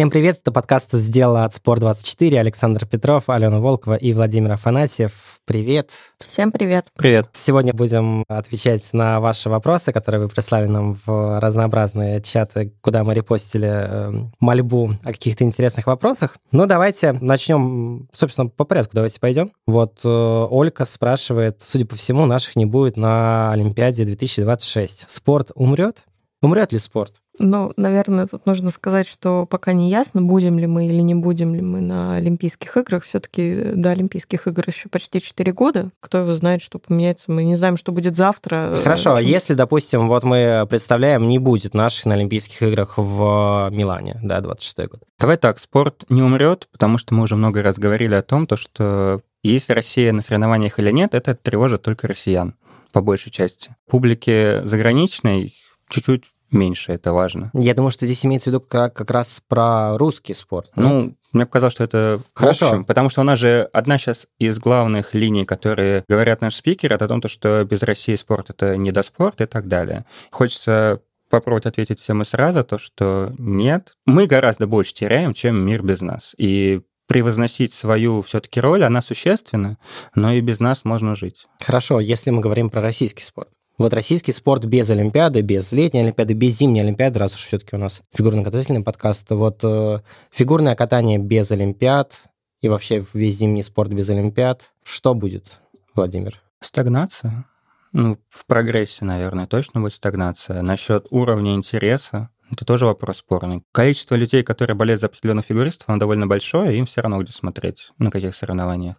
Всем привет, это подкаст «Сделала от Спорт24». Александр Петров, Алена Волкова и Владимир Афанасьев. Привет. Всем привет. Привет. Сегодня будем отвечать на ваши вопросы, которые вы прислали нам в разнообразные чаты, куда мы репостили э, мольбу о каких-то интересных вопросах. Ну, давайте начнем, собственно, по порядку. Давайте пойдем. Вот э, Олька спрашивает, судя по всему, наших не будет на Олимпиаде 2026. Спорт умрет? Умрет ли спорт? Ну, наверное, тут нужно сказать, что пока не ясно, будем ли мы или не будем ли мы на Олимпийских играх. Все-таки до Олимпийских игр еще почти 4 года. Кто его знает, что поменяется. Мы не знаем, что будет завтра. Хорошо, а если, допустим, вот мы представляем, не будет наших на Олимпийских играх в Милане, да, 26 год. Давай так, спорт не умрет, потому что мы уже много раз говорили о том, то, что есть Россия на соревнованиях или нет, это тревожит только россиян по большей части. Публике заграничной чуть-чуть меньше это важно. Я думаю, что здесь имеется в виду как, как раз про русский спорт. Ну, нет? мне показалось, что это Хорошо. общем, потому что у нас же одна сейчас из главных линий, которые говорят наш спикер, это о том, что без России спорт это не до спорта и так далее. Хочется попробовать ответить всем и сразу, то, что нет. Мы гораздо больше теряем, чем мир без нас. И превозносить свою все-таки роль, она существенна, но и без нас можно жить. Хорошо, если мы говорим про российский спорт. Вот российский спорт без Олимпиады, без летней Олимпиады, без зимней Олимпиады, раз уж все-таки у нас фигурно-катательный подкаст, вот э, фигурное катание без Олимпиад и вообще весь зимний спорт без Олимпиад, что будет, Владимир? Стагнация. Ну, в прогрессе, наверное, точно будет стагнация. Насчет уровня интереса, это тоже вопрос спорный. Количество людей, которые болеют за определенных фигуристов, оно довольно большое, им все равно где смотреть, на каких соревнованиях.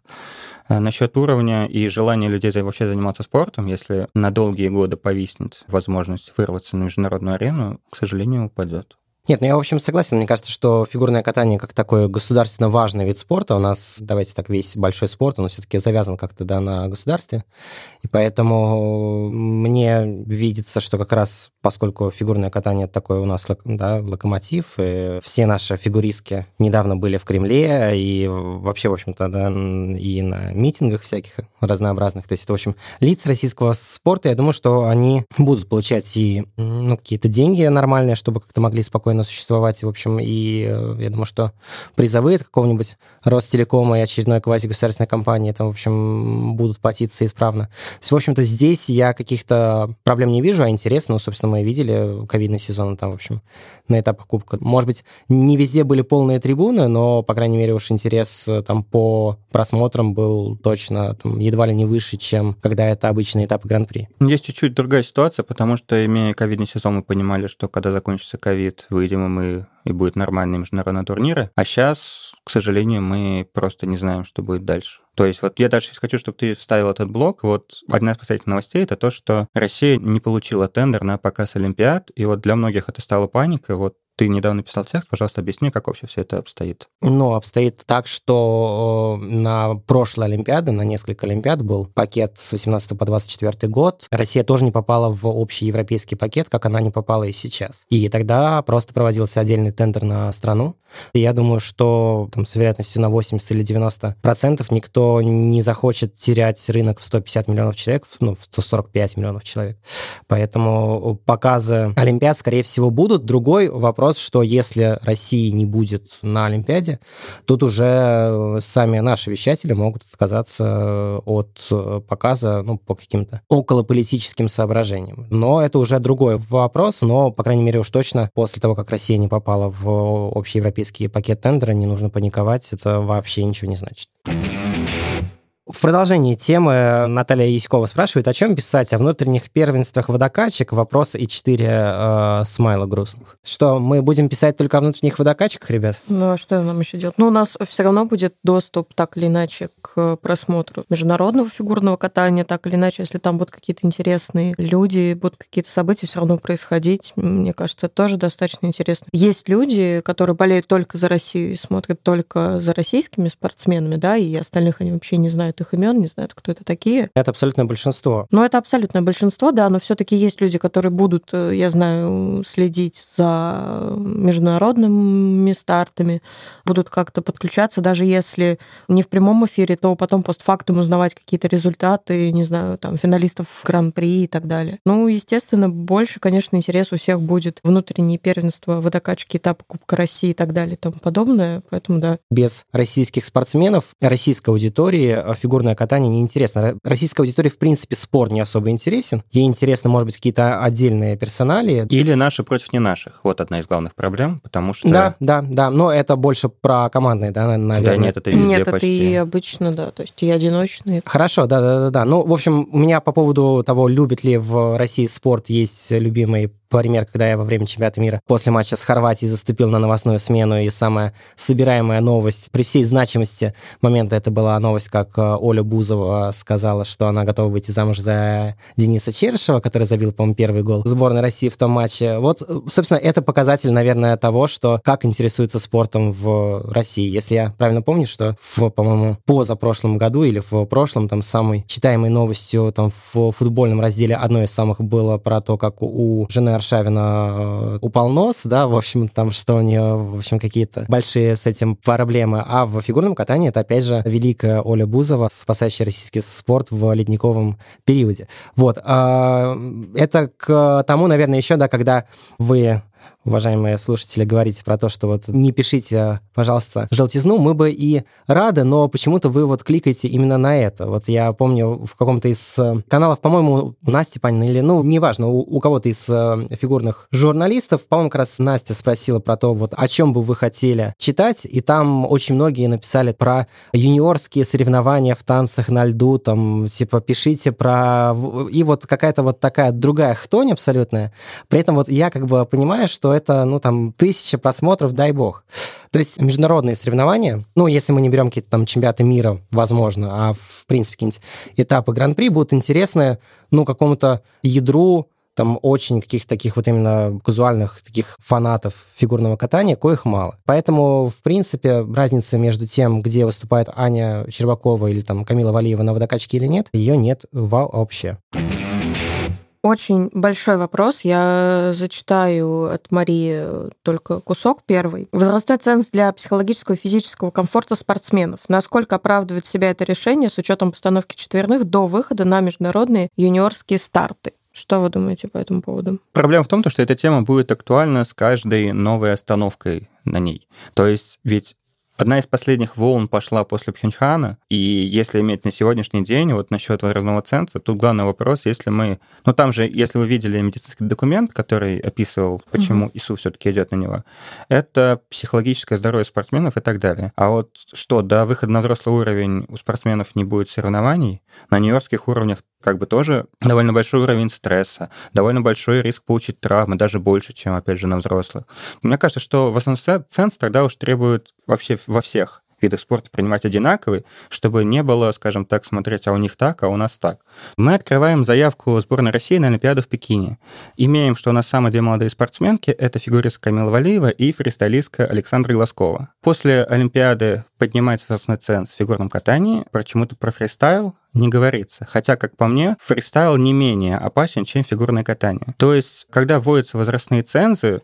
А насчет уровня и желания людей вообще заниматься спортом, если на долгие годы повиснет возможность вырваться на международную арену, к сожалению, упадет. Нет, ну я, в общем, согласен. Мне кажется, что фигурное катание как такой государственно важный вид спорта. У нас, давайте так, весь большой спорт, он все-таки завязан как-то да, на государстве. И поэтому мне видится, что как раз поскольку фигурное катание такой у нас да, локомотив, и все наши фигуристки недавно были в Кремле, и вообще, в общем-то, да, и на митингах всяких разнообразных. То есть это, в общем, лица российского спорта, я думаю, что они будут получать и ну, какие-то деньги нормальные, чтобы как-то могли спокойно существовать. В общем, и э, я думаю, что призовые от какого-нибудь Ростелекома и очередной квазигосударственной компании там, в общем, будут платиться исправно. То есть, в общем-то, здесь я каких-то проблем не вижу, а интересно, ну, собственно, мы видели ковидный сезон там, в общем, на этапах Кубка. Может быть, не везде были полные трибуны, но, по крайней мере, уж интерес э, там по просмотрам был точно там, едва ли не выше, чем когда это обычные этапы Гран-при. Есть чуть-чуть другая ситуация, потому что, имея ковидный сезон, мы понимали, что когда закончится ковид, выйдем мы и будет нормальные международные турниры. А сейчас, к сожалению, мы просто не знаем, что будет дальше. То есть вот я дальше хочу, чтобы ты вставил этот блок. Вот одна из последних новостей это то, что Россия не получила тендер на показ Олимпиад, и вот для многих это стало паникой. Вот ты недавно писал текст, пожалуйста, объясни, как вообще все это обстоит. Ну, обстоит так, что э, на прошлой Олимпиаде, на несколько Олимпиад был пакет с 18 по 24 год. Россия тоже не попала в общий европейский пакет, как она не попала и сейчас. И тогда просто проводился отдельный тендер на страну. И я думаю, что там, с вероятностью на 80 или 90 процентов никто не захочет терять рынок в 150 миллионов человек, ну, в 145 миллионов человек. Поэтому показы Олимпиад, скорее всего, будут. Другой вопрос вопрос, что если России не будет на Олимпиаде, тут уже э, сами наши вещатели могут отказаться э, от э, показа ну, по каким-то околополитическим соображениям. Но это уже другой вопрос, но, по крайней мере, уж точно после того, как Россия не попала в общеевропейский пакет тендера, не нужно паниковать, это вообще ничего не значит. В продолжении темы Наталья Яськова спрашивает, о чем писать? О внутренних первенствах водокачек? Вопросы и четыре э, смайла грустных. Что, мы будем писать только о внутренних водокачках, ребят? Ну, а что нам еще делать? Ну, у нас все равно будет доступ, так или иначе, к просмотру международного фигурного катания, так или иначе, если там будут какие-то интересные люди, будут какие-то события все равно происходить. Мне кажется, тоже достаточно интересно. Есть люди, которые болеют только за Россию и смотрят только за российскими спортсменами, да, и остальных они вообще не знают их имен, не знаю, кто это такие. Это абсолютное большинство. Но это абсолютное большинство, да, но все-таки есть люди, которые будут, э, я знаю, следить за международными стартами, будут как-то подключаться, даже если не в прямом эфире, то потом постфактум узнавать какие-то результаты, не знаю, там, финалистов Гран-при и так далее. Ну, естественно, больше, конечно, интерес у всех будет внутренние первенства, водокачки, этапы Кубка России и так далее и тому подобное, поэтому да. Без российских спортсменов, российской аудитории э, фигурное катание неинтересно. Российской аудитории, в принципе, спорт не особо интересен. Ей интересно, может быть, какие-то отдельные персонали. Или наши против не наших. Вот одна из главных проблем, потому что... Да, да, да. Но это больше про командные, да, наверное. Да нет, это везде Нет, почти. это и обычно, да, то есть и одиночные. Хорошо, да, да, да, да. Ну, в общем, у меня по поводу того, любит ли в России спорт, есть любимый пример, когда я во время чемпионата мира после матча с Хорватией заступил на новостную смену, и самая собираемая новость при всей значимости момента это была новость, как э, Оля Бузова сказала, что она готова выйти замуж за Дениса Черышева, который забил, по-моему, первый гол сборной России в том матче. Вот, э, собственно, это показатель, наверное, того, что как интересуется спортом в России. Если я правильно помню, что в, по-моему, позапрошлом году или в прошлом, там, самой читаемой новостью там в футбольном разделе одной из самых было про то, как у жены Аршавина э, упал нос, да, в общем, там, что у нее, в общем, какие-то большие с этим проблемы. А в фигурном катании это, опять же, великая Оля Бузова, спасающая российский спорт в ледниковом периоде. Вот. а, Это к тому, наверное, еще, да, когда вы уважаемые слушатели, говорите про то, что вот не пишите, пожалуйста, желтизну, мы бы и рады, но почему-то вы вот кликаете именно на это. Вот я помню в каком-то из э, каналов, по-моему, у Насти Панина или, ну, неважно, у, у кого-то из э, фигурных журналистов, по-моему, как раз Настя спросила про то, вот о чем бы вы хотели читать, и там очень многие написали про юниорские соревнования в танцах на льду, там, типа, пишите про... И вот какая-то вот такая другая хтонь абсолютная. При этом вот я как бы понимаю, что это, ну, там, тысяча просмотров, дай бог. То есть международные соревнования, ну, если мы не берем какие-то там чемпионаты мира, возможно, а в принципе какие-нибудь этапы Гран-при будут интересны, ну, какому-то ядру там очень каких-то таких вот именно казуальных таких фанатов фигурного катания, коих мало. Поэтому, в принципе, разницы между тем, где выступает Аня Щербакова или там Камила Валиева на водокачке или нет, ее нет вообще. Очень большой вопрос. Я зачитаю от Марии только кусок первый. Возрастной ценз для психологического и физического комфорта спортсменов. Насколько оправдывает себя это решение с учетом постановки четверных до выхода на международные юниорские старты? Что вы думаете по этому поводу? Проблема в том, что эта тема будет актуальна с каждой новой остановкой на ней. То есть ведь Одна из последних волн пошла после Пхенчхана, и если иметь на сегодняшний день, вот насчет возрастного ценза, тут главный вопрос, если мы... Ну, там же, если вы видели медицинский документ, который описывал, почему угу. ИСУ все-таки идет на него, это психологическое здоровье спортсменов и так далее. А вот что, до выхода на взрослый уровень у спортсменов не будет соревнований, на нью-йоркских уровнях как бы тоже довольно большой уровень стресса, довольно большой риск получить травмы, даже больше, чем, опять же, на взрослых. Мне кажется, что в основном ценз тогда уж требует вообще во всех видах спорта принимать одинаковый, чтобы не было, скажем так, смотреть, а у них так, а у нас так. Мы открываем заявку сборной России на Олимпиаду в Пекине. Имеем, что у нас самые две молодые спортсменки — это фигуристка Камила Валиева и фристайлистка Александра Глазкова. После Олимпиады поднимается возрастной ценз в фигурном катании. Почему-то про фристайл не говорится. Хотя, как по мне, фристайл не менее опасен, чем фигурное катание. То есть, когда вводятся возрастные цензы,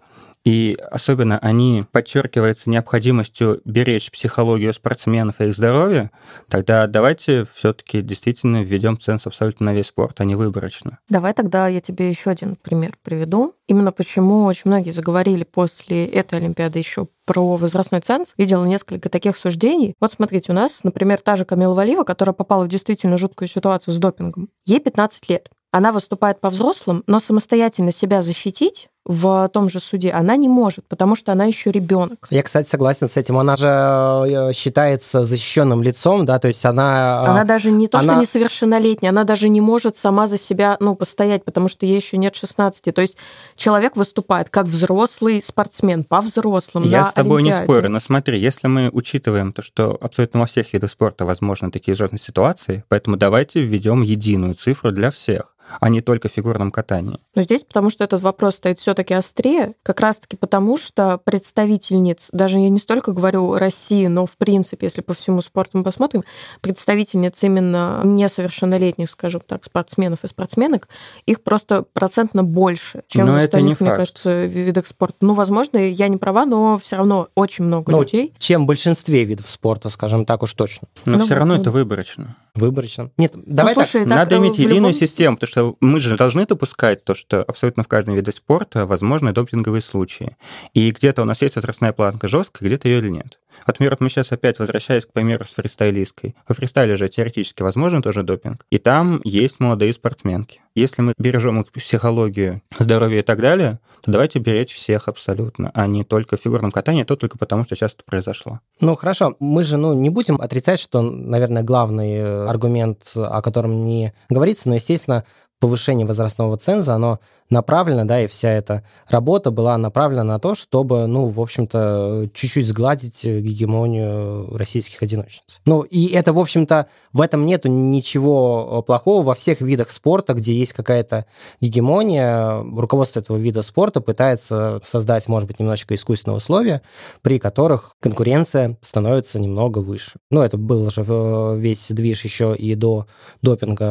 и особенно они подчеркиваются необходимостью беречь психологию спортсменов и их здоровье, тогда давайте все-таки действительно введем ценз абсолютно на весь спорт, а не выборочно. Давай тогда я тебе еще один пример приведу. Именно почему очень многие заговорили после этой Олимпиады еще про возрастной ценз. Видела несколько таких суждений. Вот смотрите, у нас, например, та же Камила Валива, которая попала в действительно жуткую ситуацию с допингом. Ей 15 лет. Она выступает по взрослым, но самостоятельно себя защитить в том же суде, она не может, потому что она еще ребенок. Я, кстати, согласен с этим. Она же э, считается защищенным лицом, да, то есть она... Э, она даже не то, она... что несовершеннолетняя, она даже не может сама за себя, ну, постоять, потому что ей еще нет 16. То есть человек выступает как взрослый спортсмен, по взрослым Я с тобой Олимпиаде. не спорю, но смотри, если мы учитываем то, что абсолютно во всех видах спорта возможны такие ужасные ситуации, поэтому давайте введем единую цифру для всех а не только в фигурном катании. Но здесь, потому что этот вопрос стоит все все-таки острее, как раз-таки потому, что представительниц, даже я не столько говорю России, но в принципе, если по всему спорту мы посмотрим, представительниц именно несовершеннолетних, скажем так, спортсменов и спортсменок, их просто процентно больше, чем Но в это остальных, не мне факт. кажется, видах спорта. Ну, возможно, я не права, но все равно очень много Ну, людей. чем в большинстве видов спорта, скажем так уж точно. Но Ну все равно ну. это выборочно. Выборочно. Нет, давай ну, слушай, так, Надо э, иметь единую любом- систему, потому что мы же должны допускать то, что абсолютно в каждом виде спорта возможны допинговые случаи. И где-то у нас есть возрастная планка жесткая, где-то ее или нет. Например, вот мы сейчас опять возвращаясь к примеру с фристайлисткой. Во фристайле же теоретически возможен тоже допинг. И там есть молодые спортсменки. Если мы бережем их психологию, здоровье и так далее, то давайте беречь всех абсолютно, а не только в фигурном катании, а то только потому, что сейчас это произошло. Ну хорошо, мы же ну, не будем отрицать, что, наверное, главный э, аргумент, о котором не говорится, но, естественно, повышение возрастного ценза, оно направлено, да, и вся эта работа была направлена на то, чтобы, ну, в общем-то, чуть-чуть сгладить гегемонию российских одиночниц. Ну, и это, в общем-то, в этом нету ничего плохого во всех видах спорта, где есть какая-то гегемония, руководство этого вида спорта пытается создать, может быть, немножечко искусственные условия, при которых конкуренция становится немного выше. Ну, это был же э, весь движ еще и до допинга.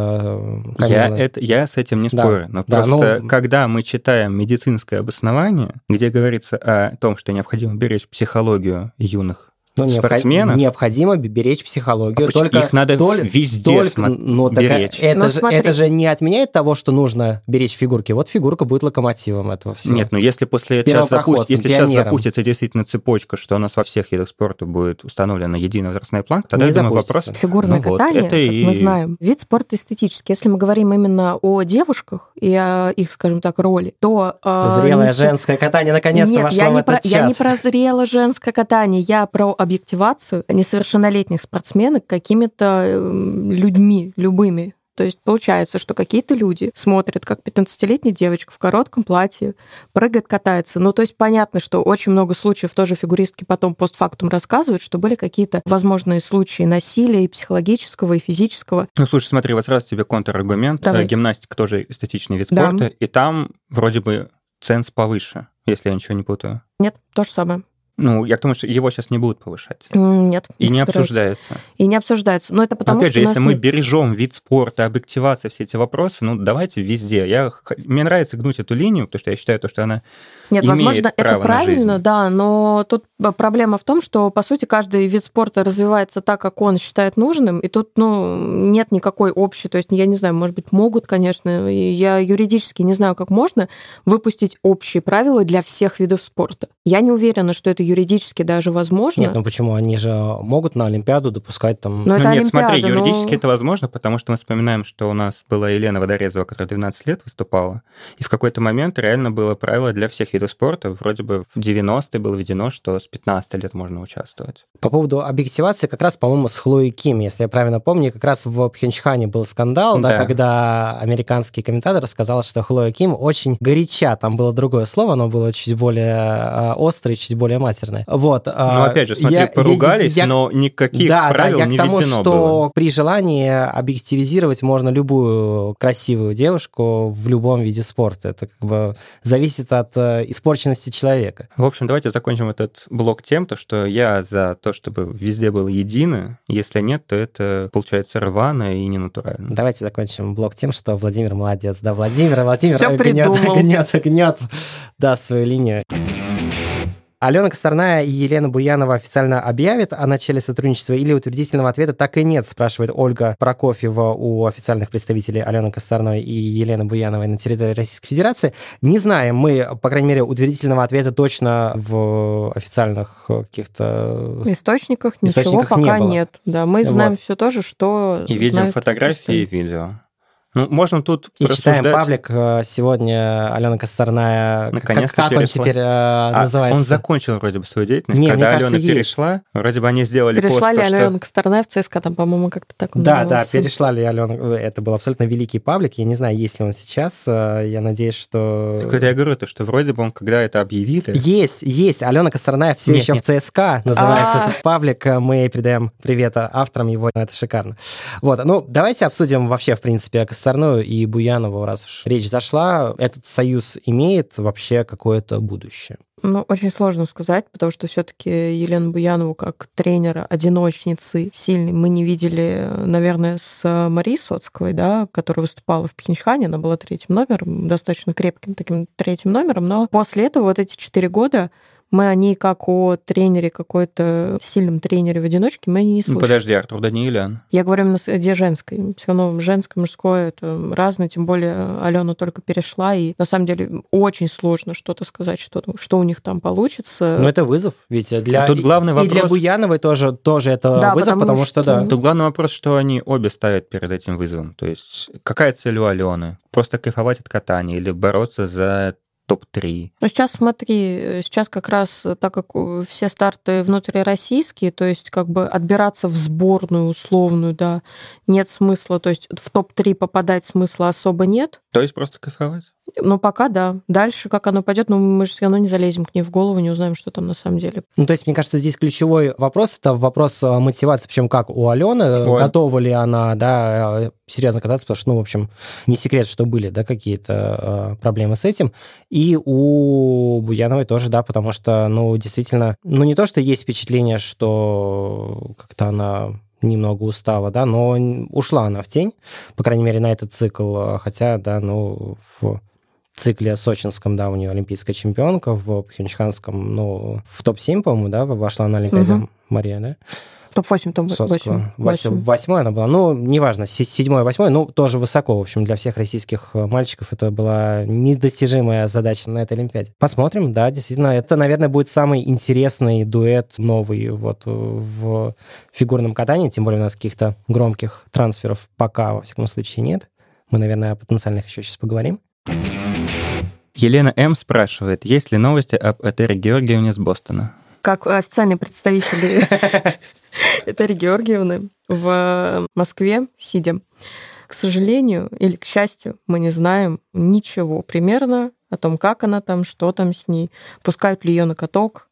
э, Я, это, я с этим не Да. спорю, но Да, просто ну- когда мы читаем медицинское обоснование, где говорится о том, что необходимо беречь психологию юных Ну, необхо- спортсменов? необходимо беречь психологию. А только, Их надо тол- везде только- смо- ну, так беречь. Это, Ну, же, смотри. это же не отменяет того, что нужно беречь фигурки. Вот фигурка будет локомотивом этого всего. Нет, ну если после сейчас Первопроходцем, если сейчас запустится действительно цепочка, что у нас во всех видах спорта будет установлена единая возрастная планка, тогда Не я думаю, запустится. вопрос... Фигурное Ну вот, катание, это как и- мы знаем, вид спорта эстетический. Если мы говорим именно о девушках и о их, скажем так, роли, то... э, Зрелое несу- женское катание наконец-то Нет, вошло я в не, этот про, я чат. не про зрелое женское катание, я про объективацию несовершеннолетних спортсменок какими-то эм, людьми, любыми. То есть получается, что какие-то люди смотрят, как 15-летняя девочка в коротком платье прыгает, катается. Ну, то есть понятно, что очень много случаев тоже фигуристки потом постфактум рассказывают, что были какие-то возможные случаи насилия и психологического, и физического. Ну, слушай, смотри, вот сразу тебе контраргумент. Давай. Э, Гимнастика тоже эстетичный вид Да. спорта, и там вроде бы ценз повыше, если я ничего не путаю. Нет, то же самое. Ну, я к тому, что его сейчас не будут повышать. М, Нет. И не собираются. обсуждается. И не обсуждается. Но это потому, Опять что же, если мы нет- бережем вид спорта, объективация, все эти вопросы, ну, давайте везде. Я, мне нравится гнуть эту линию, потому что я считаю, то, что она Нет, имеет возможно, это право на правильно, жизнь. да, но тут б- проблема в том, что, по сути, каждый вид спорта развивается так, как он считает нужным, и тут, ну, нет никакой общей, то есть, я не знаю, может быть, могут, конечно, я юридически не знаю, как можно выпустить общие правила для всех видов спорта. Я не уверена, что это юридически даже возможно. Нет, ну почему? Они же могут на Олимпиаду допускать там... Но Ну это нет, смотри, Олимпиада, но- юридически это возможно, потому что мы вспоминаем, что у нас была Елена Водорезова, которая 12 лет выступала, и в какой-то момент реально было правило для всех видов спорта. Вроде бы в 90-е было введено, что с 15 лет можно участвовать. По поводу объективации, как раз, по-моему, с Хлоей Ким, если я правильно помню, как раз в Пхенчхане был скандал, да. Да. когда американский комментатор сказал, что Хлоя Ким очень горяча, там было другое слово, оно было чуть более а, острое, чуть более матерное. Вот. Ну, а, опять же, смотри, я- поругались, я- я- но никаких да, правил да, я не к тому, введено что было. при желании объективизировать можно любую красивую девушку в любом виде спорта. Это как бы зависит от э, испорченности человека. В общем, давайте закончим этот блок тем, то, что я за то, чтобы везде было едино. Если нет, то это получается рвано и ненатурально. Давайте закончим блок тем, что Владимир молодец. Да, Владимир, Владимир Всё гнет, придумал. гнет, гнет, да, свою линию. Алена Косторная и Елена Буянова официально объявят о начале сотрудничества или утвердительного ответа так и нет, спрашивает Ольга Прокофьева у официальных представителей Алены Косторной и Елены Буяновой на территории Российской Федерации. Не знаем мы, по крайней мере, утвердительного ответа точно в официальных каких-то... Источниках ничего Источниках не пока было. нет. Да, мы Вот. знаем все то же, что И видим фотографии и видео. Ну, можно тут И читаем паблик. э, Сегодня Алена Косторная... как- Наконец-то как, он перешла. теперь э, А, называется? Он закончил вроде бы свою деятельность. Не, Когда кажется, Алена есть. перешла, вроде бы они сделали Перешла пост, ли то, что... Алена Косторная в ЦСКА, там, по-моему, как-то так он Да, да, назывался. перешла ли Алена. Это был абсолютно великий паблик. Я не знаю, есть ли он сейчас. э, Я надеюсь, что... Так вот я говорю, то, что вроде бы он, когда это объявили... Есть, есть. Алена Косторная все Нет, еще нет. в ЦСКА называется А. этот паблик. Мы передаем привет авторам его. Это шикарно. Вот, ну, давайте обсудим вообще, в принципе, сторону, и Буянова, раз уж речь зашла, этот союз имеет вообще какое-то будущее? Ну, очень сложно сказать, потому что все-таки Елену Буянову как тренера, одиночницы сильной мы не видели, наверное, с Марией Соцковой, да, которая выступала в Пхенчхане, она была третьим номером, достаточно крепким таким третьим номером, но после этого вот эти четыре года мы о ней как о тренере какой-то, сильном тренере в одиночке, мы о ней не слышали. Ну, подожди, Артур Даниэлян. Я говорю именно где женской. Все равно женское, мужское, это разное, тем более Алена только перешла, и на самом деле очень сложно что-то сказать, что, что у них там получится. Ну, это вызов, ведь для... А тут главный вопрос... И для Буяновой тоже, тоже это да, вызов, потому, потому что, что, да. Тут главный вопрос, что они обе ставят перед этим вызовом. То есть какая цель у Алены? Просто кайфовать от катания или бороться за топ-3? Ну, сейчас смотри, сейчас как раз, так как все старты внутрироссийские, то есть как бы отбираться в сборную условную, да, нет смысла, то есть в топ-3 попадать смысла особо нет. То есть просто кайфовать? Ну, пока да. Дальше, как оно пойдет, но мы же все равно не залезем к ней в голову, не узнаем, что там на самом деле. Ну, то есть, мне кажется, здесь ключевой вопрос это вопрос э, мотивации, причем как у Алены, Ой. готова ли она, да, э, серьезно кататься, потому что, ну, в общем, не секрет, что были, да, какие-то э, проблемы с этим. И у Буяновой тоже, да, потому что, ну, действительно, ну, не то, что есть впечатление, что как-то она немного устала, да, но ушла она в тень, по крайней мере, на этот цикл, хотя, да, ну, в цикле сочинском, да, у нее олимпийская чемпионка, в пхенчханском, ну, в топ-7, по-моему, да, вошла на Олимпиаде угу. Мария, да? Топ-8, топ-8. Восьмой она была. Ну, неважно, седьмой, восьмой, ну, тоже высоко, в общем, для всех российских э, мальчиков это была недостижимая задача на этой Олимпиаде. Посмотрим, да, действительно, это, наверное, будет самый интересный дуэт новый вот в фигурном катании, тем более у нас каких-то громких трансферов пока, во всяком случае, нет. Мы, наверное, о потенциальных еще сейчас поговорим. Елена М. спрашивает, есть ли новости об Этере Георгиевне с Бостона? Как официальный представитель Этери Георгиевны в Москве, сидя, к сожалению или к счастью, мы не знаем ничего примерно о том, как она там, что там с ней, пускают ли ее на каток,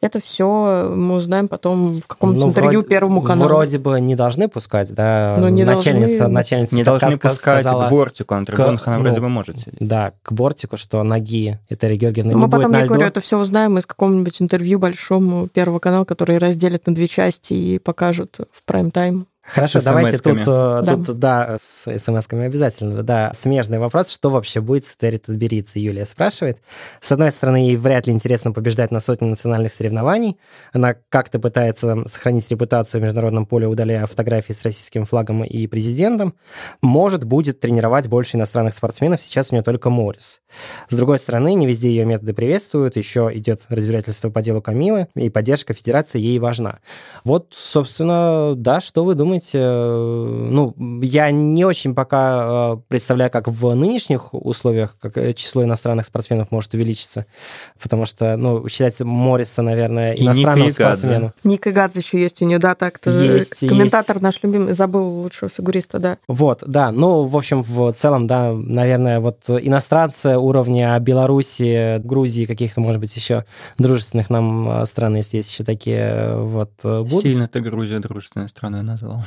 это все мы узнаем потом в каком-то ну, интервью вроде, Первому каналу. Вроде бы не должны пускать, да? Но ну, не начальница, должны... начальница не должны пускать сказала, к бортику, а трибунах к, она вроде ну, бы может сидеть. Да, к бортику, что ноги Этери Георгиевны не мы потом, на я говорю, это все узнаем из какого-нибудь интервью большому Первого канала, который разделят на две части и покажут в прайм-тайм. Хорошо, давайте тут, э, да. тут, да, с смс-ками обязательно, да, смежный вопрос, что вообще будет с Терри Тутберидзе, Юлия спрашивает. С одной стороны, ей вряд ли интересно побеждать на сотни национальных соревнований, она как-то пытается сохранить репутацию в международном поле, удаляя фотографии с российским флагом и президентом, может, будет тренировать больше иностранных спортсменов, сейчас у нее только Морис. С другой стороны, не везде ее методы приветствуют, еще идет разбирательство по делу Камилы, и поддержка федерации ей важна. Вот, собственно, да, что вы думаете думаете, э, ну, я не очень пока э, представляю, как в нынешних условиях как э, число иностранных спортсменов может увеличиться, потому что, ну, считается Морриса, наверное, иностранным спортсменом. Ник Игадзе еще есть у нее, да, так-то. Есть, Комментатор есть. наш любимый, забыл лучшего фигуриста, да. Вот, да, ну, в общем, в целом, да, наверное, вот иностранцы уровня Беларуси, Грузии, каких-то, может быть, еще дружественных нам стран, если есть еще такие, вот, будут. Сильно ты Грузию дружественной страной назвал.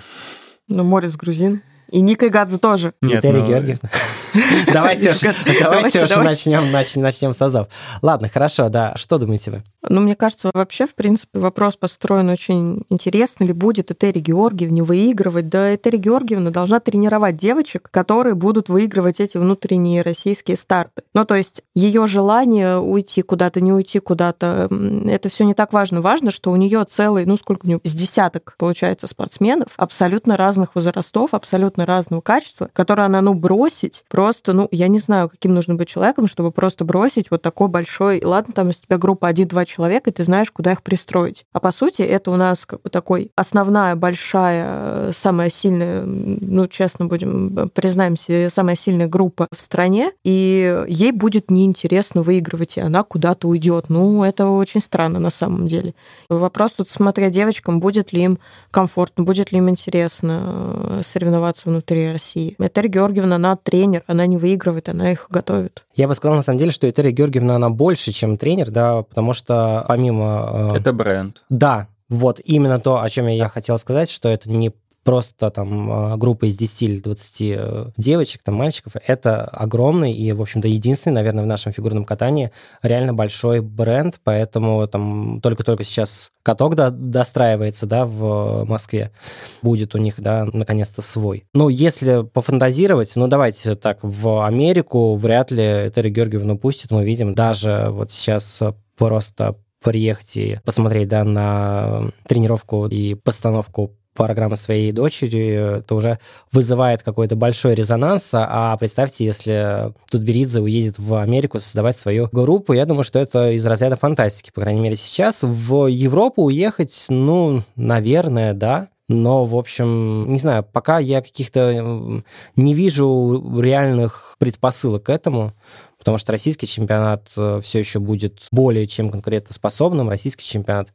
Ну, Морис грузин. И Ника Гадзе тоже. Нет, Виталий ну... Георгиевна. Давайте уж, давайте уж начнем, начнем с азов. Ладно, хорошо, да. Что думаете вы? Ну, мне кажется, вообще, в принципе, вопрос построен очень интересно. Ли будет Этери Георгиевне выигрывать? Да, Этери Георгиевна должна тренировать девочек, которые будут выигрывать эти внутренние российские старты. Ну, то есть ее желание уйти куда-то, не уйти куда-то, это все не так важно. Важно, что у нее целый, ну, сколько у нее, с десяток, получается, спортсменов, абсолютно разных возрастов, абсолютно разного качества, которые она, ну, бросить просто, ну, я не знаю, каким нужно быть человеком, чтобы просто бросить вот такой большой, ладно, там, если у тебя группа 1-2 человека, и ты знаешь, куда их пристроить. А по сути, это у нас как бы такой основная, большая, самая сильная, ну, честно будем, признаемся, самая сильная группа в стране, и ей будет неинтересно выигрывать, и она куда-то уйдет. Ну, это очень странно на самом деле. Вопрос тут, смотря девочкам, будет ли им комфортно, будет ли им интересно э, соревноваться внутри России. Этери Георгиевна, она тренер, она не выигрывает, она их готовит. Я бы сказал, на самом деле, что Этери Георгиевна, она больше, чем тренер, да, потому что помимо... Э, это бренд. Да, вот именно то, о чем я хотел сказать, что это не просто там группа из 10 или 20 девочек, там мальчиков, это огромный и, в общем-то, единственный, наверное, в нашем фигурном катании реально большой бренд, поэтому там только-только сейчас каток до, достраивается, да, в Москве, будет у них, да, наконец-то свой. Ну, если пофантазировать, ну, давайте так, в Америку вряд ли Терри Георгиевну пустит, мы видим, даже вот сейчас просто приехать и посмотреть, да, на тренировку и постановку программы своей дочери, это уже вызывает какой-то большой резонанс. А представьте, если Тутберидзе уедет в Америку создавать свою группу, я думаю, что это из разряда фантастики, по крайней мере, сейчас. В Европу уехать, ну, наверное, да. Но, в общем, не знаю, пока я каких-то не вижу реальных предпосылок к этому потому что российский чемпионат э, все еще будет более чем конкурентоспособным, российский чемпионат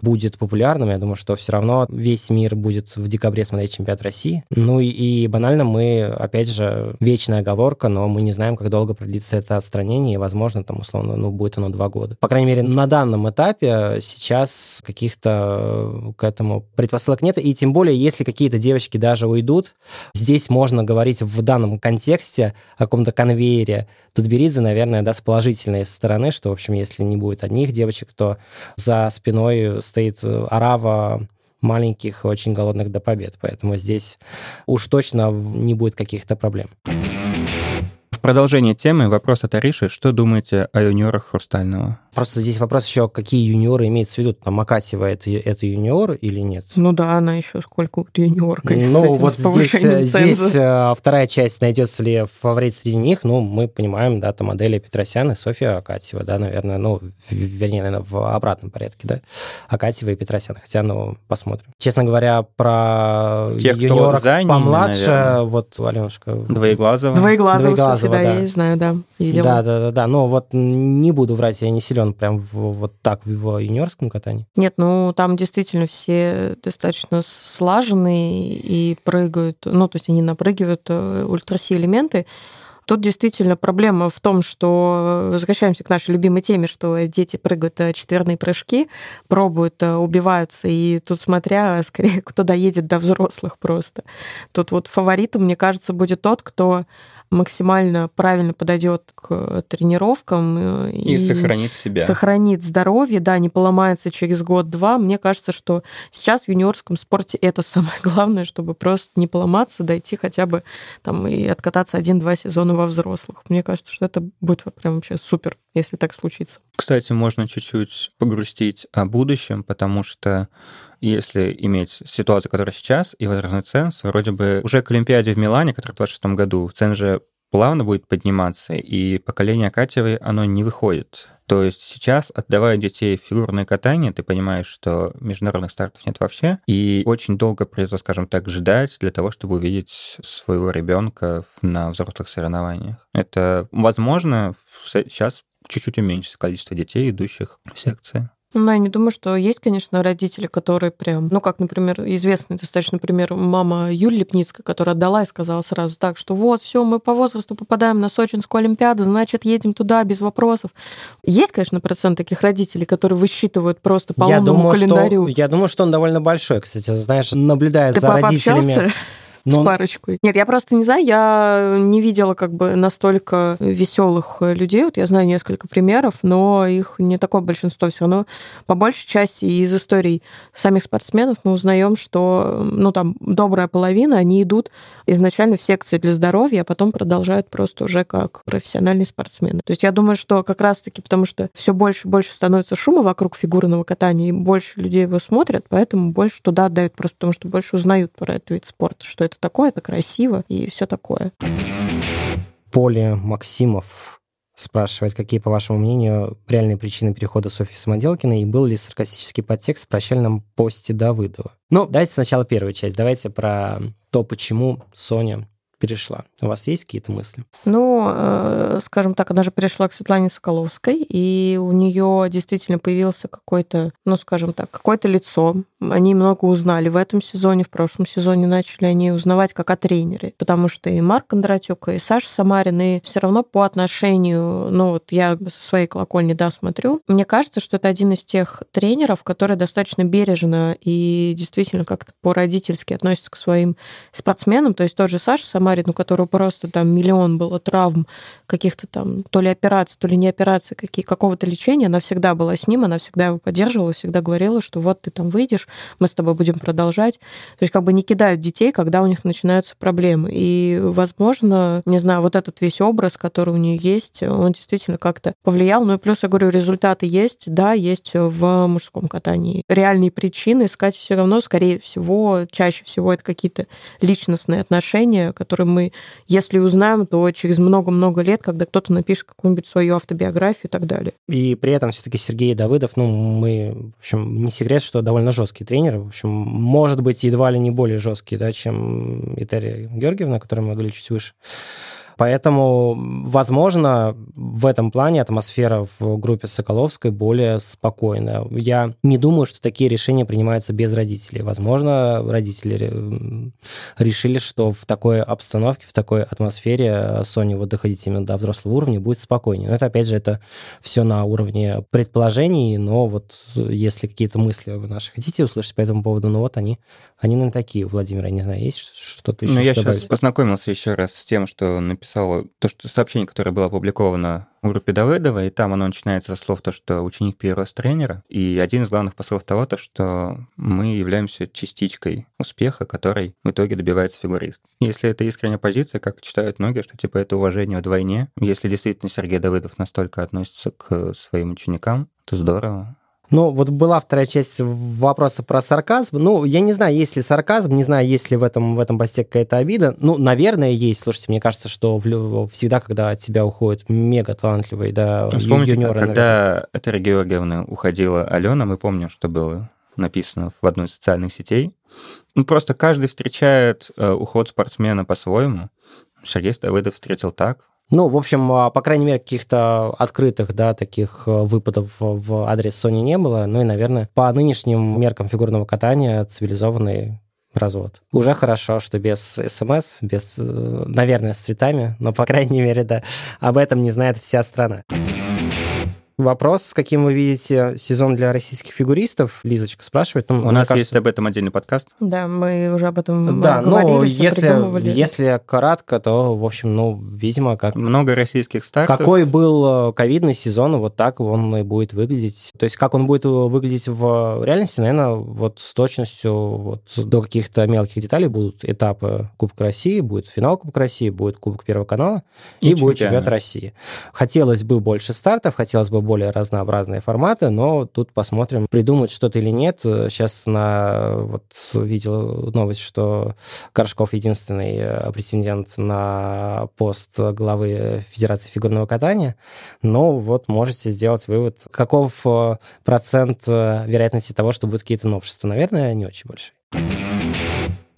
будет популярным, я думаю, что все равно весь мир будет в декабре смотреть чемпионат России. Ну и, и банально мы, опять же, вечная оговорка, но мы не знаем, как долго продлится это отстранение, и, возможно, там, условно, ну, будет оно два года. По крайней мере, на данном этапе сейчас каких-то к этому предпосылок нет, и тем более, если какие-то девочки даже уйдут, здесь можно говорить в данном контексте о каком-то конвейере, тут Лизы, наверное, да, с положительной стороны, что, в общем, если не будет одних девочек, то за спиной стоит арава маленьких, очень голодных до побед. Поэтому здесь уж точно не будет каких-то проблем. В продолжение темы вопрос от Ариши. Что думаете о юниорах Хрустального? Просто здесь вопрос еще, какие юниоры имеется в виду, там Макатьева это, это юниор или нет? Ну да, она еще сколько вот юниорка. Ну этим, вот здесь, здесь э, вторая часть, найдется ли фаворит среди них, ну мы понимаем, да, там Аделия Петросян и Софья Акатьева, да, наверное, ну, вернее, наверное, в обратном порядке, да, Акатьева и Петросян, хотя, ну, посмотрим. Честно говоря, про Тех, юниорок за ними, помладше, наверное. вот, Аленушка... Двоеглазого. Двоеглазого, Двоеглазого Софья, да, да, я знаю, да, видела. Да, да, да, да, но вот не буду врать, я не силен он прям в, вот так в его юниорском катании? Нет, ну там действительно все достаточно слаженные и прыгают, ну то есть они напрыгивают э, ультраси-элементы. Тут действительно проблема в том, что возвращаемся к нашей любимой теме, что дети прыгают э, четверные прыжки, пробуют, э, убиваются, и тут смотря скорее, кто доедет до взрослых просто. Тут вот фаворитом, мне кажется, будет тот, кто максимально правильно подойдет к тренировкам э, и, и сохранит себя. Сохранит здоровье, да, не поломается через год-два. Мне кажется, что сейчас в юниорском спорте это самое главное, чтобы просто не поломаться, дойти хотя бы там и откататься один-два сезона во взрослых. Мне кажется, что это будет прям вообще супер, если так случится. Кстати, можно чуть-чуть погрустить о будущем, потому что если иметь ситуацию, которая сейчас, и возрастной ценз, вроде бы уже к Олимпиаде в Милане, которая в 26 году, цен же плавно будет подниматься, и поколение Катевой, оно не выходит. То есть сейчас, отдавая детей в фигурное катание, ты понимаешь, что международных стартов нет вообще, и очень долго придется, скажем так, ждать для того, чтобы увидеть своего ребенка на взрослых соревнованиях. Это возможно сейчас чуть-чуть уменьшится количество детей, идущих в секции. Ну, я не думаю, что есть, конечно, родители, которые прям, ну, как, например, известный достаточно пример мама Юлия Лепницкая, которая отдала и сказала сразу так, что вот, все, мы по возрасту попадаем на Сочинскую Олимпиаду, значит, едем туда без вопросов. Есть, конечно, процент таких родителей, которые высчитывают просто по я думаю, календарю. Что, я думаю, что он довольно большой, кстати, знаешь, наблюдая Ты за родителями но... с парочкой. Нет, я просто не знаю, я не видела как бы настолько веселых людей. Вот я знаю несколько примеров, но их не такое большинство. Все равно по большей части из историй самих спортсменов мы узнаем, что ну там добрая половина, они идут изначально в секции для здоровья, а потом продолжают просто уже как профессиональные спортсмены. То есть я думаю, что как раз-таки потому что все больше и больше становится шума вокруг фигурного катания, и больше людей его смотрят, поэтому больше туда отдают просто потому, что больше узнают про этот вид спорта, что это это такое, это красиво и все такое. Поле Максимов спрашивает, какие, по вашему мнению, реальные причины перехода Софьи Самоделкиной и был ли саркастический подтекст в прощальном посте Давыдова? Ну, давайте сначала первую часть. Давайте про то, почему Соня перешла. У вас есть какие-то мысли? Ну, э, скажем так, она же перешла к Светлане Соколовской, и у нее действительно появился какой-то, ну, скажем так, какое-то лицо. Они много узнали в этом сезоне, в прошлом сезоне начали они узнавать как о тренере, потому что и Марк Кондратюк, и Саша Самарин, и все равно по отношению, ну, вот я со своей колокольни, да, смотрю, мне кажется, что это один из тех тренеров, который достаточно бережно и действительно как-то по-родительски относится к своим спортсменам, то есть тот же Саша Самарин, у которого просто там миллион было травм, каких-то там то ли операций, то ли не операций, какие, какого-то лечения, она всегда была с ним, она всегда его поддерживала, всегда говорила, что вот ты там выйдешь, мы с тобой будем продолжать. То есть как бы не кидают детей, когда у них начинаются проблемы. И, возможно, не знаю, вот этот весь образ, который у нее есть, он действительно как-то повлиял. Ну и плюс, я говорю, результаты есть, да, есть в мужском катании. Реальные причины искать все равно, скорее всего, чаще всего это какие-то личностные отношения, которые мы, если узнаем, то через много-много лет, когда кто-то напишет какую-нибудь свою автобиографию и так далее. И при этом все-таки Сергей Давыдов, ну, мы, в общем, не секрет, что довольно жесткий тренер, в общем, может быть, едва ли не более жесткий, да, чем Итария Георгиевна, о которой мы говорили чуть выше. Поэтому, возможно, в этом плане атмосфера в группе Соколовской более спокойная. Я не думаю, что такие решения принимаются без родителей. Возможно, родители решили, что в такой обстановке, в такой атмосфере Соне вот доходить именно до взрослого уровня будет спокойнее. Но это, опять же, это все на уровне предположений, но вот если какие-то мысли вы наши хотите услышать по этому поводу, ну вот они, они, наверное, такие. Владимир, я не знаю, есть что-то еще? Ну, я сейчас познакомился еще раз с тем, что написал написал то, что сообщение, которое было опубликовано в группе Давыдова, и там оно начинается со слов то, что ученик перерос тренера, и один из главных послов того, то, что мы являемся частичкой успеха, который в итоге добивается фигурист. Если это искренняя позиция, как читают многие, что типа это уважение вдвойне, если действительно Сергей Давыдов настолько относится к своим ученикам, то здорово. Ну, вот была вторая часть вопроса про сарказм. Ну, я не знаю, есть ли сарказм, не знаю, есть ли в этом, в этом посте какая-то обида. Ну, наверное, есть. Слушайте, мне кажется, что в, всегда, когда от тебя уходит мега талантливый, да, ну, Вспомните, юниоры, когда Этери Георгиевна уходила Алена, мы помним, что было написано в одной из социальных сетей. Ну, просто каждый встречает э, уход спортсмена по-своему. Сергей Давыдов встретил так, ну, в общем, а, по крайней мере, каких-то открытых, да, таких э, выпадов в адрес Sony не было. Ну и, наверное, по нынешним меркам фигурного катания цивилизованный развод. Уже хорошо, что без СМС, без, э, наверное, с цветами, но, по крайней мере, да, об этом не знает вся страна. Вопрос, каким вы видите сезон для российских фигуристов? Лизочка спрашивает. Ну, У нас кажется... есть об этом отдельный подкаст. Да, мы уже об этом да, говорили, ну, если, если кратко, то, в общем, ну, видимо, как... Много российских стартов. Какой был э, ковидный сезон, вот так он и будет выглядеть. То есть как он будет выглядеть в реальности, наверное, вот с точностью вот до каких-то мелких деталей будут этапы Кубка России, будет финал Кубка России, будет Кубок Первого канала и, и будет чемпионат России. Хотелось бы больше стартов, хотелось бы более разнообразные форматы, но тут посмотрим, придумают что-то или нет. Сейчас на вот видел новость, что Горшков единственный э, претендент на пост главы Федерации фигурного катания. Но вот можете сделать вывод, каков э, процент э, вероятности того, что будут какие-то новшества. Наверное, не очень большой.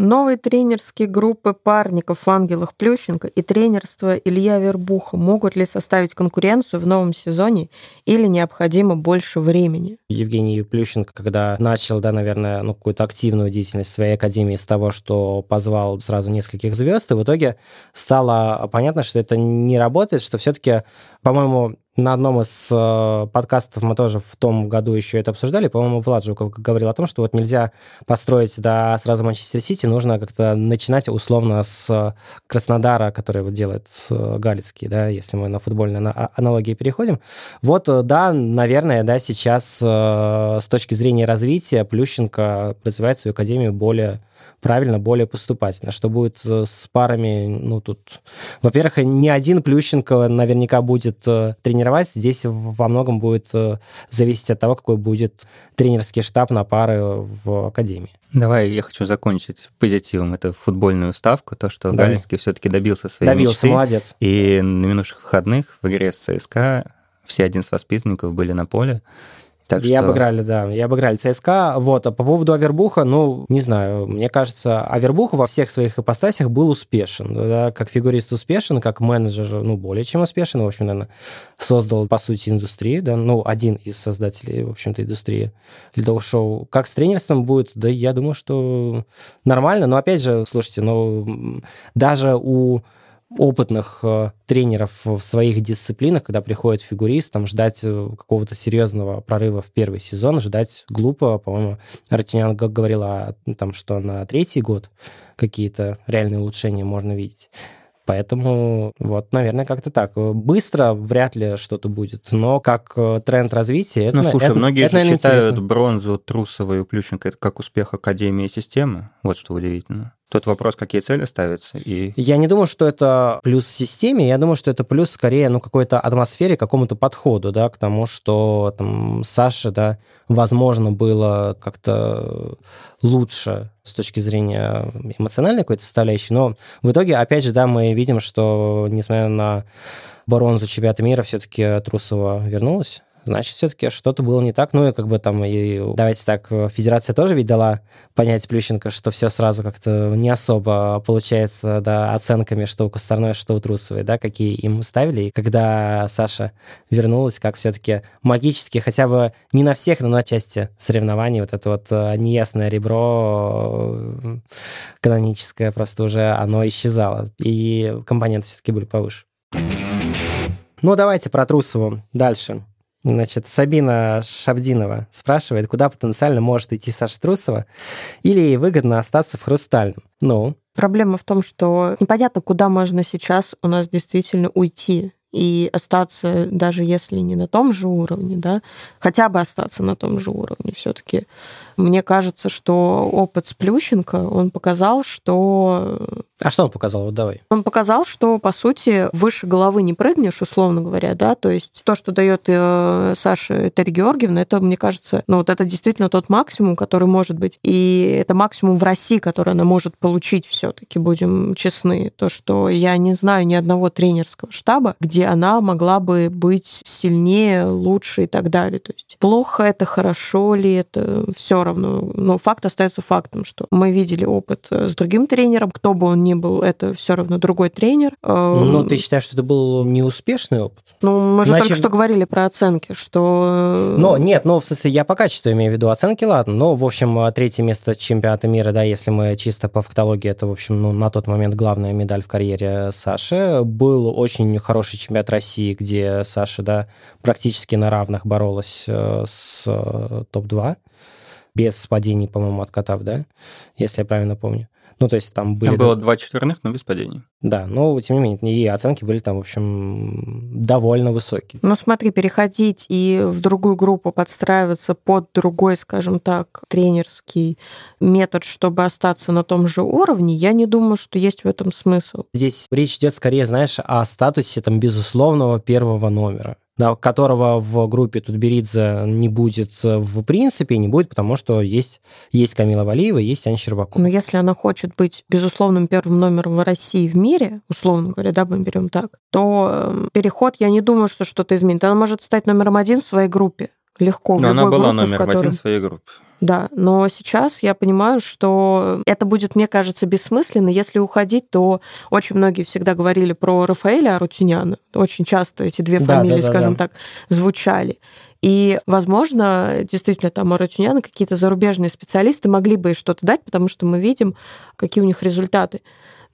Новые тренерские группы парников Ангелах Плющенко и тренерство Илья Вербуха могут ли составить конкуренцию в новом сезоне или необходимо больше времени? Евгений Плющенко, когда начал, да, наверное, ну, какую-то активную деятельность в своей академии с того, что позвал сразу нескольких звезд, и в итоге стало понятно, что это не работает, что все-таки, по-моему, на одном из э, подкастов мы тоже в том году еще это обсуждали. По-моему, Влад Жуков говорил о том, что вот нельзя построить да, сразу Манчестер Сити, нужно как-то начинать условно с Краснодара, который вот делает э, Галицкий, да, если мы на футбольные а, аналогии переходим. Вот, э, да, наверное, да, сейчас э, с точки зрения развития Плющенко развивает свою академию более правильно, более поступательно. Что будет э, с парами, ну, тут... Во-первых, не один Плющенко наверняка будет э, тренировать. Здесь во многом будет э, зависеть от того, какой будет тренерский штаб на пары в академии. Давай, я хочу закончить позитивом. Это футбольную ставку, то, что Давай. Галицкий все-таки добился своей добился, мечты. молодец. И на минувших выходных в игре с ЦСКА все 11 воспитанников были на поле. Так и что... обыграли, да, и обыграли ЦСКА. Вот, а по поводу Авербуха, ну, не знаю, мне кажется, Авербух во всех своих ипостасях был успешен, да, как фигурист успешен, как менеджер, ну, более чем успешен, в общем, наверное, создал, по сути, индустрию, да, ну, один из создателей, в общем-то, индустрии ледовых шоу. Как с тренерством будет, да, я думаю, что нормально, но, опять же, слушайте, ну, даже у опытных э, тренеров в своих дисциплинах, когда приходит фигурист, там ждать э, какого-то серьезного прорыва в первый сезон, ждать глупо. По-моему, Артинян говорила, там, что на третий год какие-то реальные улучшения можно видеть. Поэтому вот, наверное, как-то так. Быстро вряд ли что-то будет, но как э, тренд развития... Это, ну, слушай, это, многие это, же наверное, считают интересно. бронзу Трусова и Плющенко это как успех Академии системы. Вот что удивительно. Тут вопрос, какие цели ставятся, и... Я не думаю, что это плюс системе, я думаю, что это плюс скорее, ну, какой-то атмосфере, какому-то подходу, да, к тому, что там Саше, да, возможно, было как-то лучше с точки зрения эмоциональной какой-то составляющей, но в итоге, опять же, да, мы видим, что, несмотря на бронзу чемпионата мира, все-таки Трусова вернулась значит, все-таки что-то было не так. Ну и как бы там, и, давайте так, Федерация тоже ведь дала понять Плющенко, что все сразу как-то не особо получается, да, оценками, что у Косторной, что у Трусовой, да, какие им ставили. И когда Саша вернулась, как все-таки магически, хотя бы не на всех, но на части соревнований, вот это вот неясное ребро каноническое просто уже, оно исчезало. И компоненты все-таки были повыше. Ну, давайте про Трусову дальше. Значит, Сабина Шабдинова спрашивает, куда потенциально может идти Саша Трусова, или ей выгодно остаться в Хрустальном. Ну? Проблема в том, что непонятно, куда можно сейчас у нас действительно уйти и остаться, даже если не на том же уровне, да, хотя бы остаться на том же уровне. Все-таки мне кажется, что опыт с Плющенко, он показал, что... А что он показал? Вот давай. Он показал, что, по сути, выше головы не прыгнешь, условно говоря, да, то есть то, что дает э, Саша Терри Георгиевна, это, мне кажется, ну вот это действительно тот максимум, который может быть, и это максимум в России, который она может получить все таки будем честны. То, что я не знаю ни одного тренерского штаба, где она могла бы быть сильнее, лучше и так далее. То есть плохо это, хорошо ли это, все равно. Но факт остается фактом, что мы видели опыт с другим тренером, кто бы он ни был, это все равно другой тренер. Ну, ты считаешь, что это был неуспешный опыт? Ну, мы же Значит... только что говорили про оценки, что... Но нет, ну, в смысле, я по качеству имею в виду оценки, ладно. Но, в общем, третье место чемпионата мира, да, если мы чисто по фактологии, это, в общем, ну, на тот момент главная медаль в карьере Саши. Был очень хороший чемпионат России, где Саша, да, практически на равных боролась э, с э, топ-2 без падений, по-моему, откатав, да, если я правильно помню. Ну, то есть там были... Там было два четверных, но без падений. Да, но тем не менее, и оценки были там, в общем, довольно высокие. Ну, смотри, переходить и в другую группу подстраиваться под другой, скажем так, тренерский метод, чтобы остаться на том же уровне, я не думаю, что есть в этом смысл. Здесь речь идет скорее, знаешь, о статусе там безусловного первого номера да, которого в группе Тутберидзе не будет в принципе, не будет, потому что есть, есть Камила Валиева, есть Аня Щербакова. Но если она хочет быть безусловным первым номером в России в мире, условно говоря, да, мы берем так, то переход, я не думаю, что что-то изменит. Она может стать номером один в своей группе. Легко. Но она была группе, номером которой... один в своей группе. Да, но сейчас я понимаю, что это будет, мне кажется, бессмысленно. Если уходить, то очень многие всегда говорили про Рафаэля Арутюняна. Очень часто эти две Да, фамилии, да, да, скажем да. так, звучали. И, возможно, действительно, там Арутюняна какие-то зарубежные специалисты могли бы что-то дать, потому что мы видим, какие у них результаты.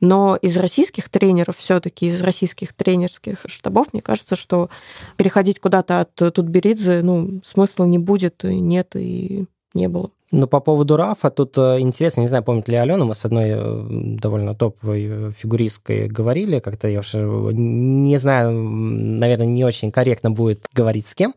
Но из российских тренеров, все-таки из российских тренерских штабов, мне кажется, что переходить куда-то от Тутберидзе, ну, смысла не будет, нет, и не было. Ну, по поводу Рафа, тут э, интересно, не знаю, помнит ли Алена, мы с одной э, довольно топовой э, фигуристкой говорили, как-то я уже не знаю, наверное, не очень корректно будет говорить с кем,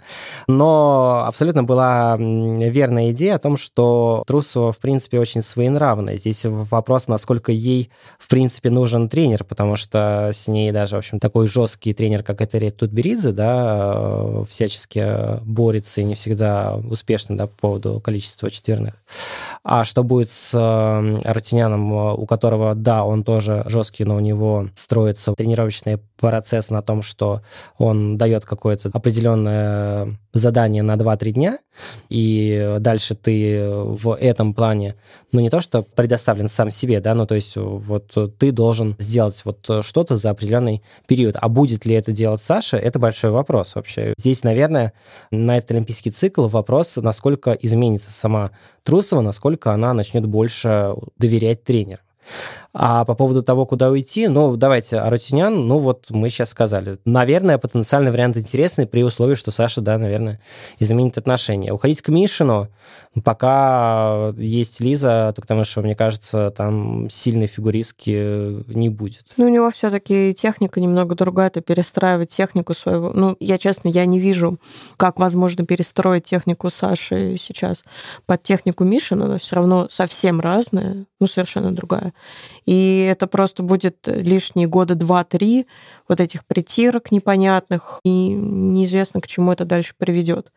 но абсолютно была верная идея о том, что Трусова, в принципе, очень своенравная. Здесь вопрос, насколько ей, в принципе, нужен тренер, потому что с ней даже, в общем, такой жесткий тренер, как Этери Тутберидзе, да, всячески борется и не всегда успешно, да, по поводу количества четверных жирных. А что будет с э, Рутиняном, у которого, да, он тоже жесткий, но у него строится тренировочный процесс на том, что он дает какое-то определенное задание на 2-3 дня, и дальше ты в этом плане, ну, не то, что предоставлен сам себе, да, ну, то есть вот ты должен сделать вот что-то за определенный период. А будет ли это делать Саша, это большой вопрос вообще. Здесь, наверное, на этот олимпийский цикл вопрос, насколько изменится сама Трусова, насколько она начнет больше доверять тренеру. А по поводу того, куда уйти, ну, давайте, Арутюнян, ну, вот мы сейчас сказали. Наверное, потенциальный вариант интересный при условии, что Саша, да, наверное, изменит отношения. Уходить к Мишину, пока есть Лиза, только потому что, мне кажется, там сильной фигуристки не будет. Ну, у него все-таки техника немного другая, это перестраивать технику своего. Ну, я честно, я не вижу, как возможно перестроить технику Саши сейчас под технику Мишина, она все равно совсем разная, ну, совершенно другая. И это просто будет лишние года два-три вот этих притирок непонятных, и неизвестно, к чему это дальше приведет.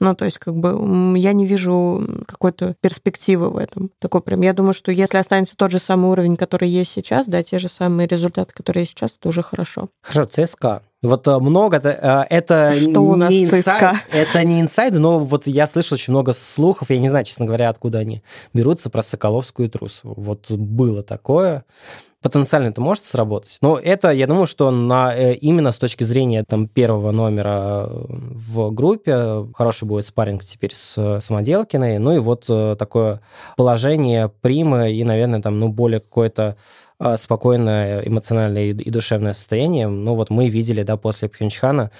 Ну, то есть, как бы, я не вижу какой-то перспективы в этом. Такой прям, я думаю, что если останется тот же самый уровень, который есть сейчас, да, те же самые результаты, которые есть сейчас, это уже хорошо. Хорошо, ЦСКА. Вот э, много э, это что у нас не инсайд, это не инсайды, но вот я слышал очень много слухов, я не знаю, честно говоря, откуда они берутся про Соколовскую и Трусову. Вот было такое потенциально это может сработать. Но это, я думаю, что на, э, именно с точки зрения там, первого номера в группе хороший будет спарринг теперь с Самоделкиной. Ну и вот такое положение примы и, наверное, там, ну, более какое-то спокойное эмоциональное и душевное состояние. Ну вот мы видели, да, после Пхенчхана,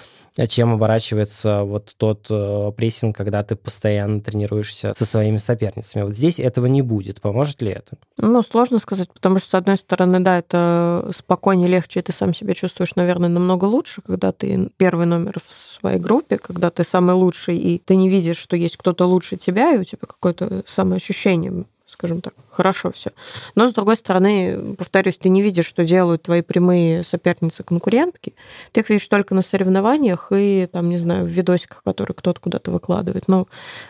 чем оборачивается вот тот э, прессинг, когда ты постоянно тренируешься со своими соперницами. Вот здесь этого не будет. Поможет ли это? Ну, сложно сказать, потому что, с одной стороны, да, это спокойнее, легче, и ты сам себя чувствуешь, наверное, намного лучше, когда ты первый номер в своей группе, когда ты самый лучший, и ты не видишь, что есть кто-то лучше тебя, и у тебя какое-то самоощущение скажем так, хорошо все. Но, с другой стороны, повторюсь, ты не видишь, что делают твои прямые соперницы-конкурентки. Ты их видишь только на соревнованиях и, там, не знаю, в видосиках, которые кто-то куда-то выкладывает. Но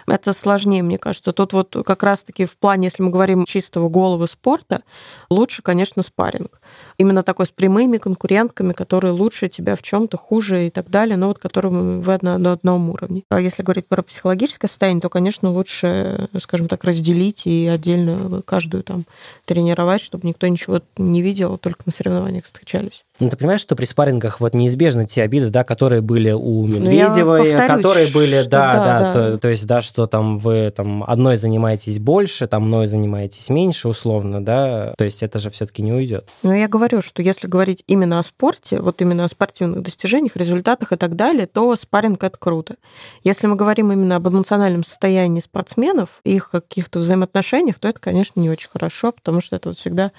это сложнее, мне кажется. Тут вот как раз-таки в плане, если мы говорим чистого головы спорта, лучше, конечно, спарринг. Именно такой с прямыми конкурентками, которые лучше тебя в чем то хуже и так далее, но вот которые вы на, на одном уровне. А если говорить про психологическое состояние, то, конечно, лучше, скажем так, разделить и отдельно каждую там тренировать, чтобы никто ничего не видел, только на соревнованиях встречались. Ну, ты понимаешь, что при спаррингах вот неизбежны те обиды, да, которые были у ну, Медведевой, которые были, да, да, да, То, то есть, да, что там вы там одной занимаетесь больше, там мной занимаетесь меньше, условно, да, то есть это же все-таки не уйдет. Ну, я говорю, что если говорить именно о спорте, вот именно о спортивных достижениях, результатах и так далее, то спарринг это круто. Если мы говорим именно об эмоциональном состоянии спортсменов, их каких-то взаимоотношениях, то это, конечно, не очень хорошо, потому что это вот всегда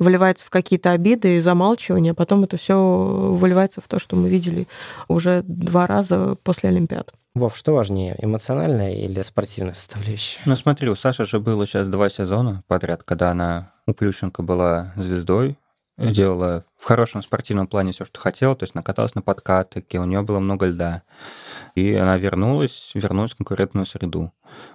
вливается в какие-то обиды и замалчивания, а потом потом это все выливается в то, что мы видели уже два раза после Олимпиад. Вов, что важнее, эмоциональная или спортивная составляющая? Ну смотри, у Саши же было сейчас два сезона подряд, когда она у Плющенко была звездой, mm-hmm. делала в хорошем спортивном плане все, что хотела, то есть накаталась на подкатыке, у нее было много льда. И она вернулась, вернулась в конкурентную среду.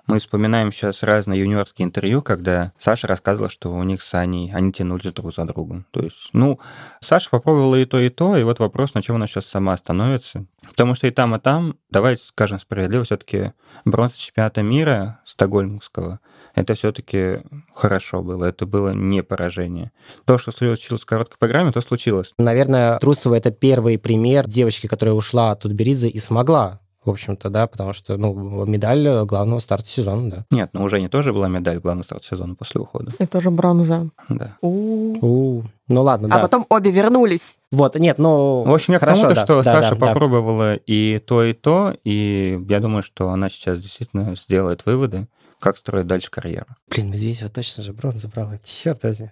Мы вспоминаем сейчас разные юниорские интервью, когда Саша рассказывала, что у них с Аней, они тянули друг за другом. То есть, ну, Саша попробовала и то, и то, и вот вопрос, на чем она сейчас сама становится. Потому что и там, и там, давайте скажем справедливо, все-таки бронза чемпионата мира стокгольмского, это все-таки хорошо было, это было не поражение. То, что случилось в короткой программе, то случилось. Наверное, Трусова это первый пример девочки, которая ушла от Тутберидзе и смогла в общем-то, да, потому что, ну, медаль главного старта сезона, да. Нет, ну уже не тоже была медаль главного старта сезона после ухода. Это тоже бронза. Да. У-у-у. Ну ладно, а да. А потом обе вернулись. Вот, нет, ну... В общем, я хорошо, к тому, да, что да, Саша да, попробовала да. и то, и то, и я думаю, что она сейчас действительно сделает выводы, как строить дальше карьеру. Блин, Медведева точно же бронзу брала, черт возьми.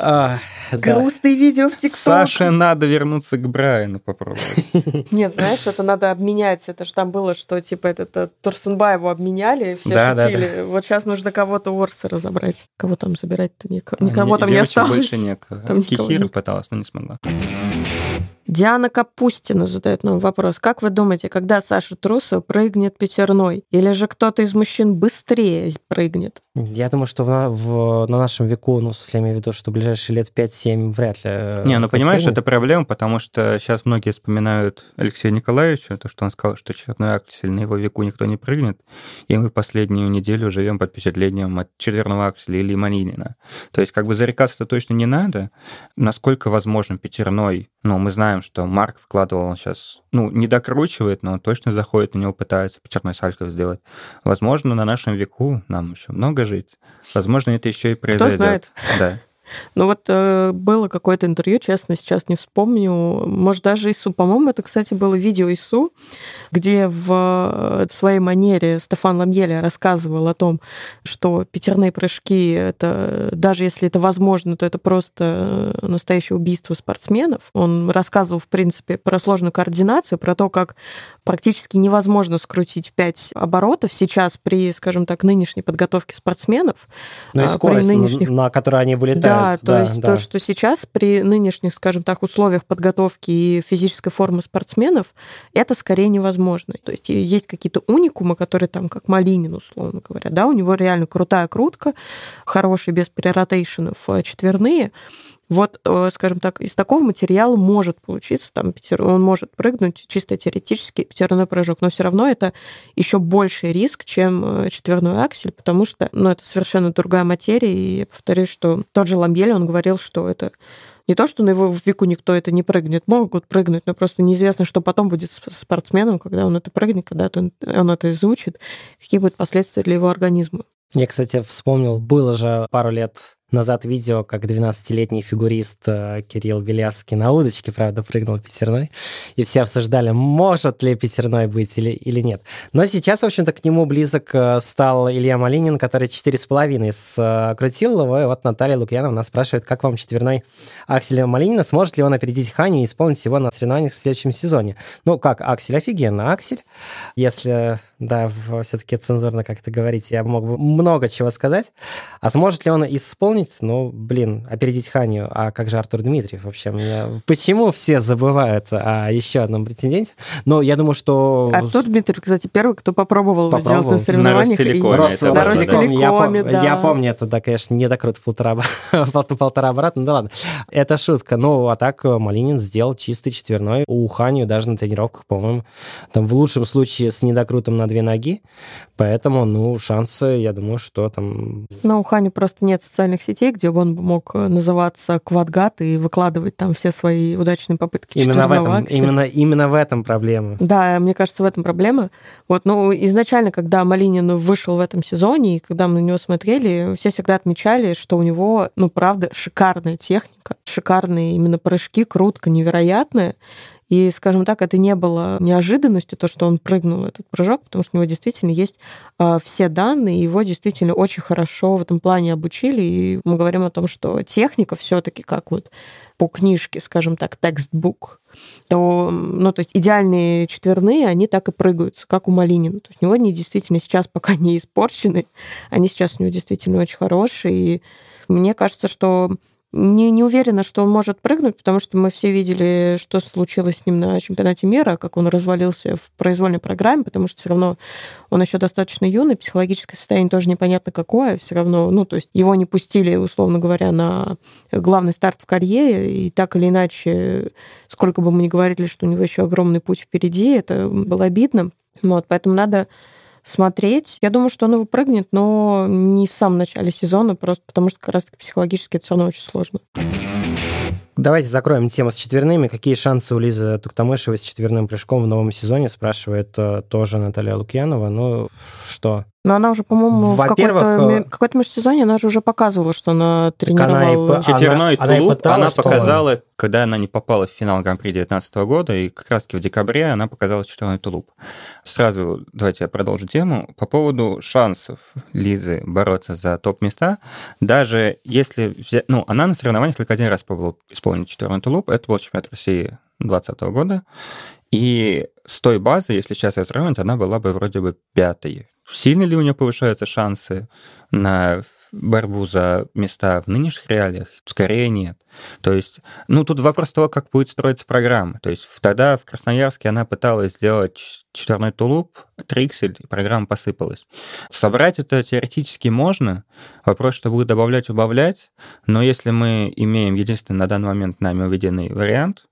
А, Грустные да. видео в ТикТок. Саше надо вернуться к Брайану попробовать. Нет, знаешь, это надо обменять. Это же там было, что типа это Турсенбаеву обменяли, все шутили. Вот сейчас нужно кого-то Орса разобрать. Кого там забирать-то? Никого, никого там не осталось. больше некого. Там Кихира пыталась, но не смогла. Диана Капустина задает нам вопрос. Как вы думаете, когда Саша Трусова прыгнет пятерной? Или же кто-то из мужчин быстрее прыгнет? Я думаю, что в, в, на нашем веку, ну, в смысле, я имею в виду, что в ближайшие лет 5-7 вряд ли. Э, Не, ну, понимаешь, прыгнет. это проблема, потому что сейчас многие вспоминают Алексея Николаевича, то, что он сказал, что четверной аксель на его веку никто не прыгнет, и мы последнюю неделю живем под впечатлением от четверного акселя или Манинина. То есть, как бы зарекаться-то точно не надо. Насколько возможен пятерной ну, мы знаем, что Марк вкладывал, он сейчас, ну, не докручивает, но он точно заходит на него, пытается черной салькой сделать. Возможно, на нашем веку нам еще много жить. Возможно, это еще и произойдет. Кто знает. Да. Ну вот э, было какое-то интервью, честно, сейчас не вспомню. Может, даже Ису, по-моему, это, кстати, было видео Ису, где в э, своей манере Стефан Ламьеля рассказывал о том, что пятерные прыжки, это даже если это возможно, то это просто настоящее убийство спортсменов. Он рассказывал, в принципе, про сложную координацию, про то, как практически невозможно скрутить 5 оборотов сейчас при, скажем так, нынешней подготовке спортсменов. Ну и а, скорость, нынешних... на которой они вылетают. Да, то да, есть да. то, что сейчас при нынешних, скажем так, условиях подготовки и физической формы спортсменов, это скорее невозможно. То есть есть какие-то уникумы, которые там, как Малинин, условно говоря, да, у него реально крутая крутка, хороший без переротейшенов э, четверные, вот, э, скажем так, из такого материала может получиться, там, он может прыгнуть чисто теоретически пятерной прыжок, но все равно это еще больший риск, чем э, четверной аксель, потому что, ну, это совершенно другая материя, и я повторюсь, что тот же Ламбель, он говорил, что это не то, что на его веку никто это не прыгнет, могут прыгнуть, но просто неизвестно, что потом будет с спортсменом, когда он это прыгнет, когда он, он это изучит, какие будут последствия для его организма. Я, кстати, вспомнил, было же пару лет назад видео, как 12-летний фигурист э, Кирилл Белявский на удочке, правда, прыгнул пятерной, и все обсуждали, может ли пятерной быть или, или нет. Но сейчас, в общем-то, к нему близок э, стал Илья Малинин, который 4,5 скрутил его, и вот Наталья Лукьянова нас спрашивает, как вам четверной Акселя Малинина, сможет ли он опередить Ханю и исполнить его на соревнованиях в следующем сезоне? Ну, как, Аксель офигенно, Аксель, если, да, все-таки цензурно как-то говорить, я мог бы много чего сказать, а сможет ли он исполнить вспомнить, ну, блин, опередить Ханю, а как же Артур Дмитриев вообще? Меня... Почему все забывают о еще одном претенденте? Но я думаю, что... Артур Дмитриев, кстати, первый, кто попробовал, попробовал. сделать на соревнованиях. На Ростелекоме. Рос... На Ростелекоме, я, пом... да. я помню, это, да, конечно, не докрут в полтора, полтора обратно, ну да ладно. Это шутка. Ну, а так Малинин сделал чистый четверной. У Ханю даже на тренировках, по-моему, там в лучшем случае с недокрутом на две ноги. Поэтому, ну, шансы, я думаю, что там... Ну, у Хани просто нет социальных сетей, где бы он мог э, называться Квадгат и выкладывать там все свои удачные попытки. Именно в этом, именно, именно в этом проблема. Да, мне кажется, в этом проблема. Вот, ну, изначально, когда Малинин вышел в этом сезоне, и когда мы на него смотрели, все всегда отмечали, что у него, ну, правда, шикарная техника, шикарные именно прыжки, крутка невероятная. И, скажем так, это не было неожиданностью, то, что он прыгнул этот прыжок, потому что у него действительно есть э, все данные, его действительно очень хорошо в этом плане обучили. И мы говорим о том, что техника все-таки как вот по книжке, скажем так, текстбук, то, ну, то есть идеальные четверные, они так и прыгаются, как у Малинина. То есть у него они действительно сейчас пока не испорчены, они сейчас у него действительно очень хорошие. И мне кажется, что не, не уверена, что он может прыгнуть, потому что мы все видели, что случилось с ним на чемпионате мира, как он развалился в произвольной программе, потому что все равно он еще достаточно юный, психологическое состояние тоже непонятно какое, все равно, ну, то есть его не пустили, условно говоря, на главный старт в карьере, и так или иначе, сколько бы мы ни говорили, что у него еще огромный путь впереди, это было обидно. Вот, поэтому надо смотреть. Я думаю, что он его прыгнет, но не в самом начале сезона, просто потому что как раз-таки психологически это все равно очень сложно. Давайте закроем тему с четверными. Какие шансы у Лизы Туктамышевой с четверным прыжком в новом сезоне, спрашивает э, тоже Наталья Лукьянова. Ну, что? Но она уже, по-моему, в какой-то, э, какой-то межсезонье она же уже показывала, что она тренировала... Она и, Четверной она, тулуп она, она показала, когда она не попала в финал Гран-при 2019 года, и как раз-таки в декабре она показала четверной тулуп. Сразу давайте я продолжу тему. По поводу шансов Лизы бороться за топ-места, даже если... Взять, ну, она на соревнованиях только один раз пробовала исполнить четверной тулуп, это был чемпионат России 2020 года, и с той базы, если сейчас ее сравнивать, она была бы вроде бы пятой Сильно ли у нее повышаются шансы на борьбу за места в нынешних реалиях? Скорее нет. То есть, ну, тут вопрос того, как будет строиться программа. То есть тогда в Красноярске она пыталась сделать четверной тулуп, триксель, и программа посыпалась. Собрать это теоретически можно. Вопрос, что будет добавлять, убавлять. Но если мы имеем единственный на данный момент нами уведенный вариант,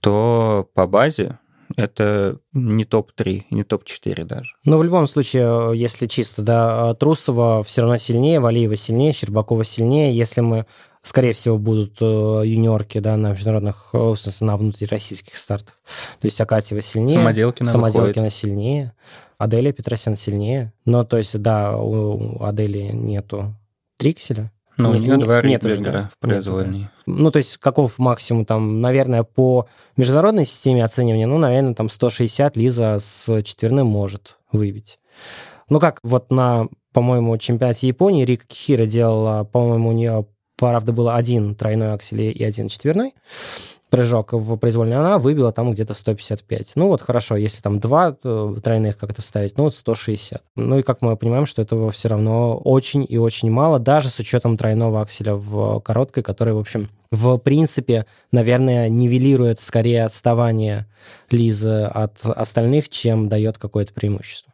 то по базе это не топ-3, не топ-4 даже. Но в любом случае, если чисто, да, Трусова все равно сильнее, Валиева сильнее, Щербакова сильнее. Если мы, скорее всего, будут э, юниорки, да, на международных, э, на внутрироссийских стартах. То есть Акатьева сильнее. Самоделкина Самоделкина выходит. сильнее. Аделия Петросян сильнее. Но, то есть, да, у Адели нету Трикселя. Ну, у Не- нее не- два Ридбергера да. в произвольной. Ну, то есть, каков максимум там, наверное, по международной системе оценивания, ну, наверное, там 160 Лиза с четверным может выбить. Ну, как вот на, по-моему, чемпионате Японии Рика Кихира делала, по-моему, у нее, правда, было один тройной аксель и один четверной прыжок в произвольной, она выбила там где-то 155. Ну вот хорошо, если там два тройных как-то вставить, ну вот 160. Ну и как мы понимаем, что этого все равно очень и очень мало, даже с учетом тройного акселя в короткой, который, в общем, в принципе, наверное, нивелирует скорее отставание Лизы от остальных, чем дает какое-то преимущество.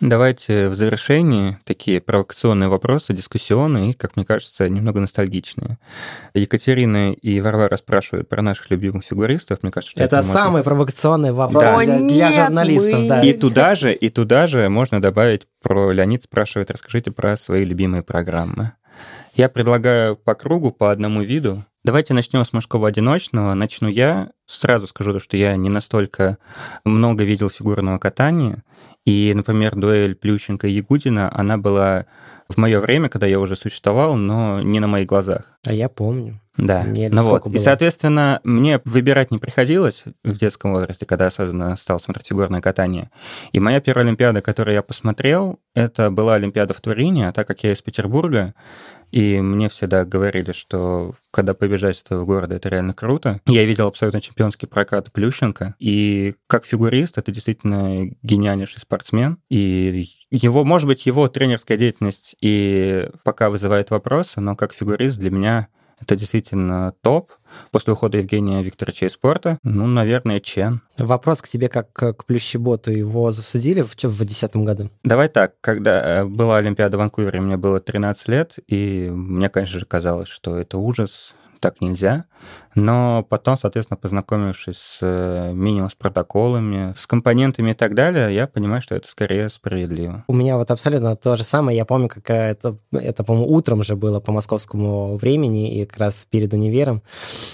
Давайте в завершении такие провокационные вопросы, дискуссионные и, как мне кажется, немного ностальгичные. Екатерина и Варвара спрашивают про наших любимых фигуристов. Мне кажется, что Это, можно- самый провокационный вопрос Да. для, для нет, журналистов, мы- да. И туда же, и туда же можно добавить про Леонид спрашивает, расскажите про свои любимые программы. Я предлагаю по кругу, по одному виду. Давайте начнем с мужского одиночного. Начну я. Сразу скажу, что я не настолько много видел фигурного катания. И, например, дуэль Плющенко и Ягудина, она была в мое время, когда я уже существовал, но не на моих глазах. А я помню. Да. Мне ну вот. сколько И, было? соответственно, мне выбирать не приходилось в детском возрасте, когда особенно стал смотреть фигурное катание. И моя первая Олимпиада, которую я посмотрел, это была Олимпиада в Турине, а так как я из Петербурга, и мне всегда говорили, что когда побежать из твоего города, это реально круто. Я видел абсолютно чемпионский прокат Плющенко, и как фигурист это действительно гениальнейший спортсмен. И его, может быть, его тренерская деятельность и пока вызывает вопросы, но как фигурист для меня это действительно топ. После ухода Евгения Викторовича из спорта, ну, наверное, Чен. Вопрос к тебе как к Плющеботу. Его засудили в 2010 году? Давай так, когда э, была Олимпиада в Ванкувере, мне было 13 лет, и мне, конечно же, казалось, что это ужас, так нельзя. Но потом, соответственно, познакомившись с э, минимум с протоколами, с компонентами и так далее, я понимаю, что это скорее справедливо. У меня вот абсолютно то же самое. Я помню, как это, это по-моему, утром же было по московскому времени, и как раз перед универом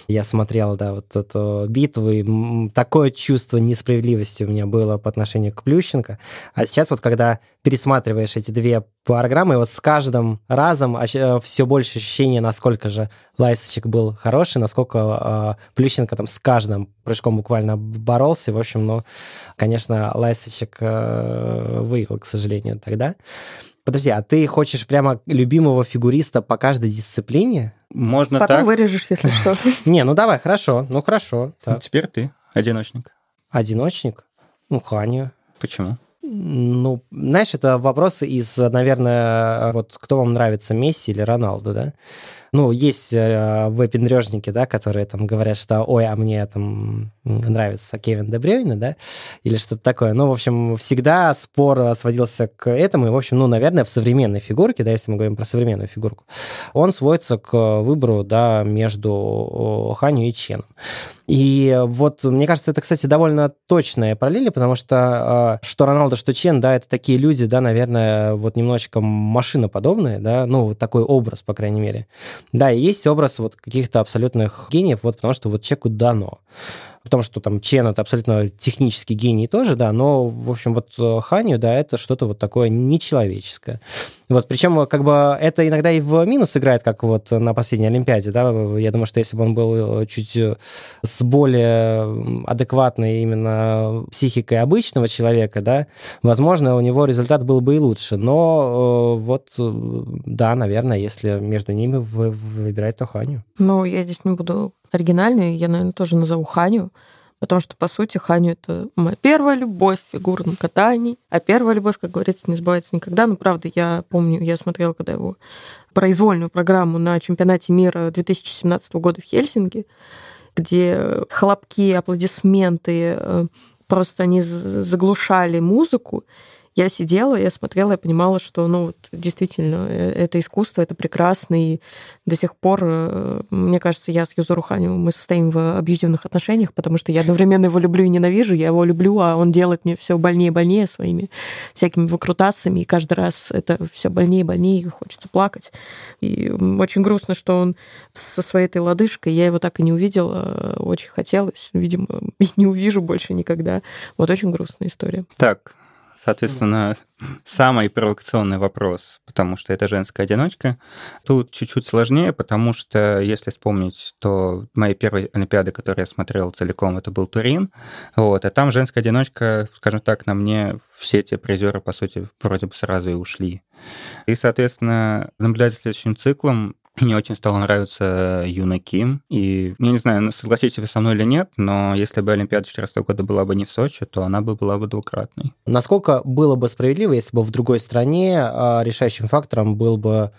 я смотрел, да, вот эту битву, и такое чувство несправедливости у меня было по отношению к Плющенко. А сейчас вот, когда пересматриваешь эти две программы, вот с каждым разом все больше ощущение, насколько же Лайсочек был хороший, насколько э, Плющенко там с каждым прыжком буквально боролся. В общем, ну, конечно, Лайсочек э, выиграл, к сожалению, тогда. Подожди, а ты хочешь прямо любимого фигуриста по каждой дисциплине? Можно Потом так. вырежешь, если что. Не, ну давай, хорошо, ну хорошо. Так. Теперь ты одиночник. Одиночник? Ну, Ханю. Почему? Ну, знаешь, это вопросы из, наверное, вот кто вам нравится, Месси или Роналду, да? Ну, есть э, выпендрежники, да, которые там говорят, что ой, а мне там нравится Кевин Дебрёйне, да, или что-то такое. Ну, в общем, всегда спор сводился к этому, и, в общем, ну, наверное, в современной фигурке, да, если мы говорим про современную фигурку, он сводится к выбору, да, между Ханю и Ченом. И вот, мне кажется, это, кстати, довольно точная параллель, потому что э, что Роналдо, что Чен, да, это такие люди, да, наверное, вот немножечко машиноподобные, да, ну, такой образ, по крайней мере. Да, и есть образ вот каких-то абсолютных гениев, вот потому что вот человеку дано. Потому что там Чен это абсолютно технический гений тоже, да, но, в общем, вот Ханю, да, это что-то вот такое нечеловеческое. Вот, причем, как бы, это иногда и в минус играет, как вот на последней Олимпиаде, да, я думаю, что если бы он был чуть с более адекватной именно психикой обычного человека, да, возможно, у него результат был бы и лучше, но вот, да, наверное, если между ними выбирать, то Ханю. Ну, я здесь не буду оригинальной, я, наверное, тоже назову Ханю. Потому что, по сути, Ханю это моя первая любовь в фигурном катании. А первая любовь, как говорится, не сбывается никогда. Но, правда, я помню, я смотрела, когда его произвольную программу на чемпионате мира 2017 года в Хельсинки, где хлопки, аплодисменты, э, просто они заглушали музыку, я сидела, я смотрела, я понимала, что, ну, вот, действительно, э, это искусство, это прекрасно, и до сих пор, э, мне кажется, я с Юзуру Ханю, мы состоим в абьюзивных отношениях, потому что я одновременно его люблю и ненавижу, я его люблю, а он делает мне все больнее и больнее своими всякими выкрутасами, и каждый раз это все больнее и больнее, и хочется плакать. И очень грустно, что он со своей этой лодыжкой, я его так и не увидела, очень хотелось, видимо, и не увижу больше никогда. Вот очень грустная история. Так, Соответственно, самый провокационный вопрос, потому что это женская одиночка. Тут чуть-чуть сложнее, потому что, если вспомнить, то моей первой Олимпиады, которую я смотрел целиком, это был Турин. Вот, а там женская одиночка, скажем так, на мне все эти призеры, по сути, вроде бы сразу и ушли. И, соответственно, наблюдать следующим циклом мне очень стало нравиться Юна Ким. И я не знаю, ну, согласитесь вы со мной или нет, но если бы Олимпиада 2014 года была бы не в Сочи, то она бы была бы двукратной. Насколько было бы справедливо, если бы в другой стране а, решающим фактором был бы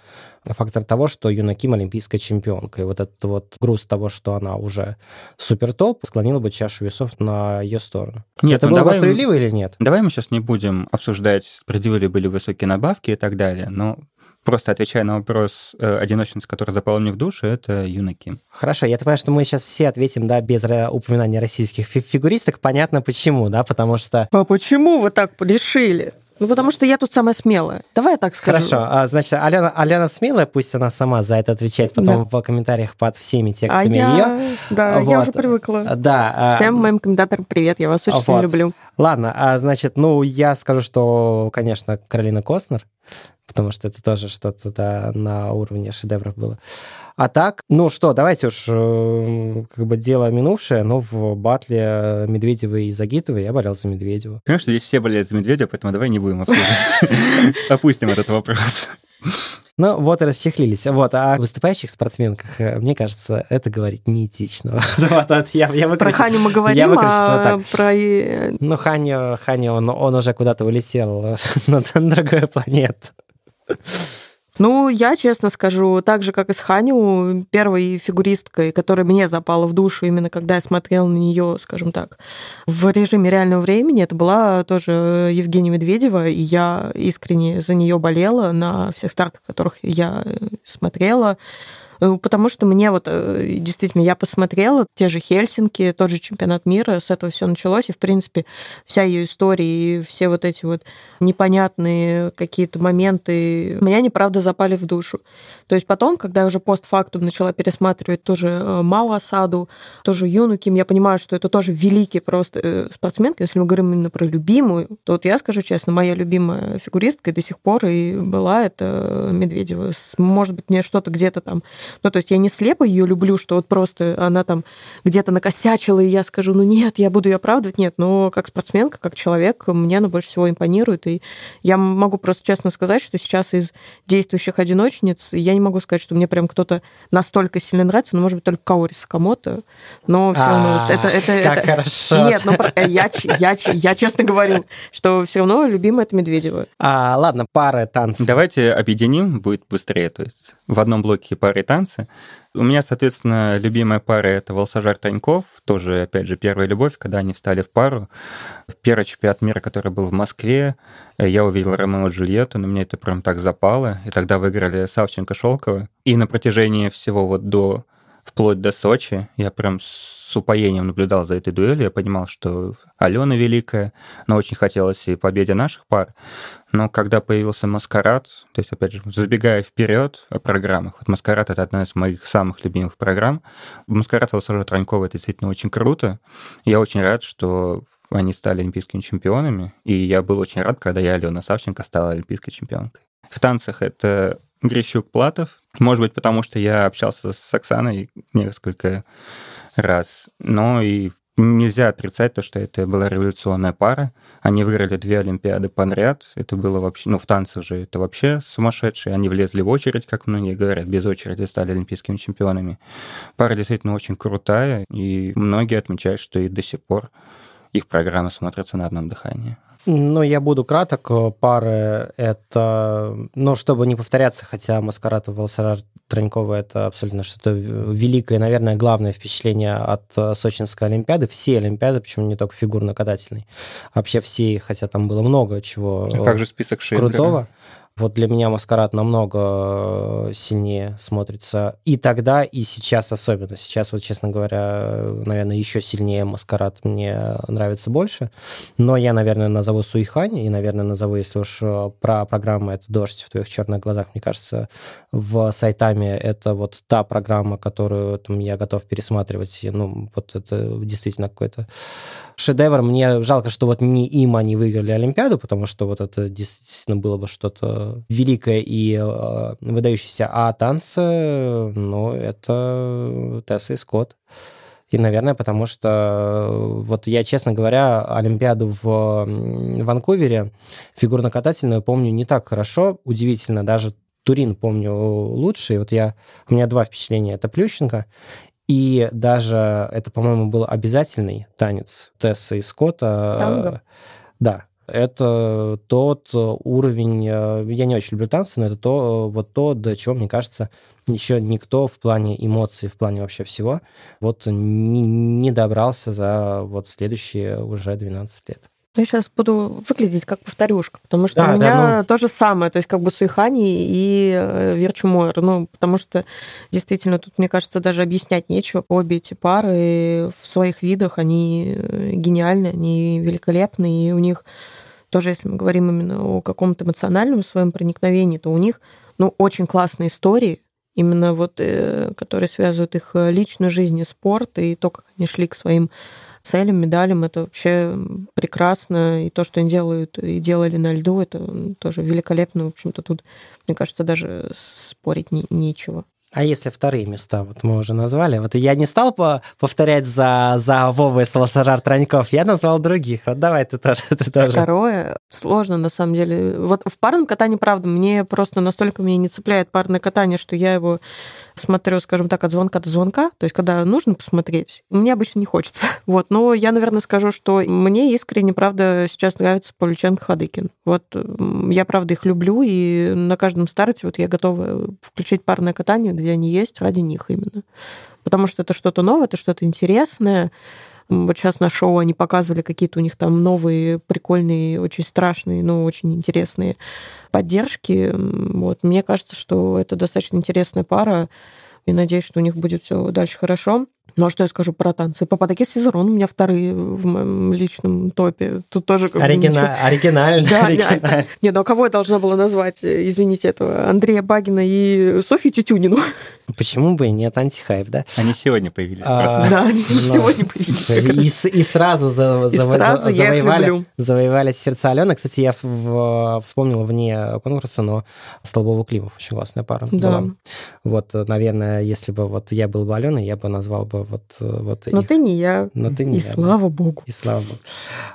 фактор того, что Юна Ким олимпийская чемпионка. И вот этот вот груз того, что она уже супер топ, склонил бы чашу весов на ее сторону. Нет, это ну было давай бы справедливо или нет? Давай мы сейчас не будем обсуждать, справедливы ли были высокие надбавки и так далее, но просто отвечая на вопрос э, одиночницы, которая запала мне в душу, это Юна Ким. Хорошо, я понимаю, что мы сейчас все ответим, да, без упоминания российских фигуристок. Понятно почему, да, потому что... А почему вы так решили? Ну, потому что я тут самая смелая. Давай я так скажу. Хорошо, а, значит, Алена, Алена смелая, пусть она сама за это отвечает потом да. в комментариях под всеми текстами а ее. Я... Да, вот. я уже привыкла. Да. А Всем моим комментаторам привет, я вас очень вот. сильно люблю. Ладно, а, значит, ну, я скажу, что, конечно, Каролина Костнер, потому что это тоже что-то да, на уровне шедевров было. А так, ну что, давайте уж э, как бы дело минувшее, но в батле Медведева и Загитова я болел за Медведева. Понимаешь, что здесь все болеют за Медведева, поэтому давай не будем обсуждать. Опустим этот вопрос. Ну, вот и расчехлились. Вот, а о выступающих спортсменках, э, мне кажется, это говорить неэтично. вот, вот, я, я про Ханю мы говорим, я а вот так. про... Ну, Ханю, Ханю он, он уже куда-то улетел на, на другую планету. Ну, я честно скажу, так же, как и с Ханю, первой фигуристкой, которая мне запала в душу именно когда я смотрела на нее, скажем так, в режиме реального времени, это была тоже Евгения Медведева, и я искренне за нее болела на всех стартах, которых я смотрела. Э, потому что мне вот э, действительно, я посмотрела те же Хельсинки, тот же чемпионат мира, с этого все началось, и, в принципе, вся ее история и все вот эти вот непонятные какие-то моменты меня, неправда, запали в душу. То есть потом, когда я уже постфактум начала пересматривать тоже э, Мао Асаду, тоже Юну Ким, я понимаю, что это тоже великий просто спортсменка. Если мы говорим именно про любимую, то вот я скажу честно, моя любимая фигуристка и до сих пор и была это Медведева. Может быть, мне что-то где-то там ну, то есть я не слепо ее люблю, что вот просто она там где-то накосячила, и я скажу, ну нет, я буду ее оправдывать. Нет, но как спортсменка, как человек, мне она больше всего импонирует. И я могу просто честно сказать, что сейчас из действующих одиночниц я не могу сказать, что мне прям кто-то настолько сильно нравится, но, может быть, только Каори Сакамото, но все равно это... это как это... хорошо. Нет, ну я, я, я честно говорю, что все равно любимая это Медведева. А, ладно, пары танцев. Давайте объединим, будет быстрее. То есть в одном блоке пары танцев, танцы. У меня, соответственно, любимая пара — это Волсажар Таньков, тоже, опять же, первая любовь, когда они стали в пару. В первый чемпионат мира, который был в Москве, я увидел Ромео и Джульетту, но мне это прям так запало. И тогда выиграли Савченко-Шелкова. И на протяжении всего вот до вплоть до Сочи. Я прям с упоением наблюдал за этой дуэлью. Я понимал, что Алена великая, но очень хотелось и победе наших пар. Но когда появился «Маскарад», то есть, опять же, забегая вперед о программах, вот «Маскарад» — это одна из моих самых любимых программ. «Маскарад» Волосожа Транькова — это действительно очень круто. Я очень рад, что они стали олимпийскими чемпионами, и я был очень рад, когда я, Алена Савченко, стала олимпийской чемпионкой. В танцах это Грищук Платов. Может быть, потому что я общался с Оксаной несколько раз. Но и нельзя отрицать то, что это была революционная пара. Они выиграли две Олимпиады подряд. Это было вообще... Ну, в танцах же это вообще сумасшедшие. Они влезли в очередь, как многие говорят, без очереди стали олимпийскими чемпионами. Пара действительно очень крутая, и многие отмечают, что и до сих пор их программы смотрятся на одном дыхании. Ну, я буду краток. Пары — это... Ну, чтобы не повторяться, хотя Маскарад и Волсарар Тронькова — это абсолютно что-то великое, наверное, главное впечатление от Сочинской Олимпиады. Все Олимпиады, почему не только фигурно-катательной. Вообще все, хотя там было много чего а как же список Шейдлера? крутого. Вот для меня маскарад намного э, сильнее смотрится и тогда, и сейчас особенно. Сейчас, вот, честно говоря, наверное, еще сильнее маскарад мне нравится больше. Но я, наверное, назову Суихань, и, наверное, назову, если уж э, про программу это «Дождь в твоих черных глазах», мне кажется, в сайтами это вот та программа, которую там, я готов пересматривать. Ну, вот это действительно какой-то шедевр. Мне жалко, что вот не им они выиграли Олимпиаду, потому что вот это действительно было бы что-то великое и э, выдающееся. А танцы, ну, это Тесса и Скотт. И, наверное, потому что, вот я, честно говоря, Олимпиаду в Ванкувере фигурно-катательную помню не так хорошо. Удивительно, даже Турин помню лучше. И вот я, у меня два впечатления. Это Плющенко и даже это, по-моему, был обязательный танец Тесса и Скотта. Танго? Да. Это тот уровень, э, я не очень люблю танцы, но это то, вот то, до чего, мне кажется, еще никто в плане эмоций, в плане вообще всего, вот не, не добрался за вот следующие уже 12 лет. Ну, я сейчас буду выглядеть как повторюшка, потому что Да, у да, меня ну. то же самое, то есть как бы Суихани и э, Верчумойр, ну, потому что действительно тут, мне кажется, даже объяснять нечего. Обе эти пары в своих видах, они э, гениальны, они великолепны, и у них тоже, если мы говорим именно о каком-то эмоциональном своем проникновении, то у них, ну, очень классные истории, именно вот, э, которые связывают их личную жизнь и спорт, и то, как они шли к своим целям, медалям, это вообще прекрасно. И то, что они делают и делали на льду, это тоже великолепно. В общем-то, тут, мне кажется, даже спорить не- нечего. А если вторые места, вот мы уже назвали, вот я не стал по- повторять за, за Вовой и Саласажар Троньков, я назвал других. Вот давай ты тоже. Ты тоже. Второе, сложно на самом деле. Вот в парном катании, правда, мне просто настолько меня не цепляет парное катание, что я его смотрю, скажем так, от звонка до звонка, то есть когда нужно посмотреть, мне обычно не хочется. Вот, но я, наверное, скажу, что мне искренне, правда, сейчас нравится Павлюченко Хадыкин. Вот я, правда, их люблю, и на каждом старте вот я готова включить парное катание, где они есть, ради них именно. Потому что это что-то новое, это что-то интересное. Вот сейчас на шоу они показывали какие-то у них там новые, прикольные, очень страшные, но очень интересные поддержки. Вот. Мне кажется, что это достаточно интересная пара, и надеюсь, что у них будет все дальше хорошо. Ну а что я скажу про танцы? Пападакис и Зерон у меня вторые в моем личном топе. Тут тоже как. Оригина- Оригинально. Да, оригинально. Не, ну а кого я должна была назвать, э, извините, этого Андрея Багина и Софью Тютюнину? Почему бы и нет антихайп, да? Они сегодня появились А, просто. Да, они ну, сегодня появились. И, сразу, завоевали, сердца Алены. Кстати, я в- в- вспомнил вне конкурса, но Столбова Климов очень классная пара Да. была. Вот, наверное, если бы вот я был бы Аленой, я бы назвал бы вот, э, вот Но их. ты не я. Но ты не И я, да. слава богу. И слава богу.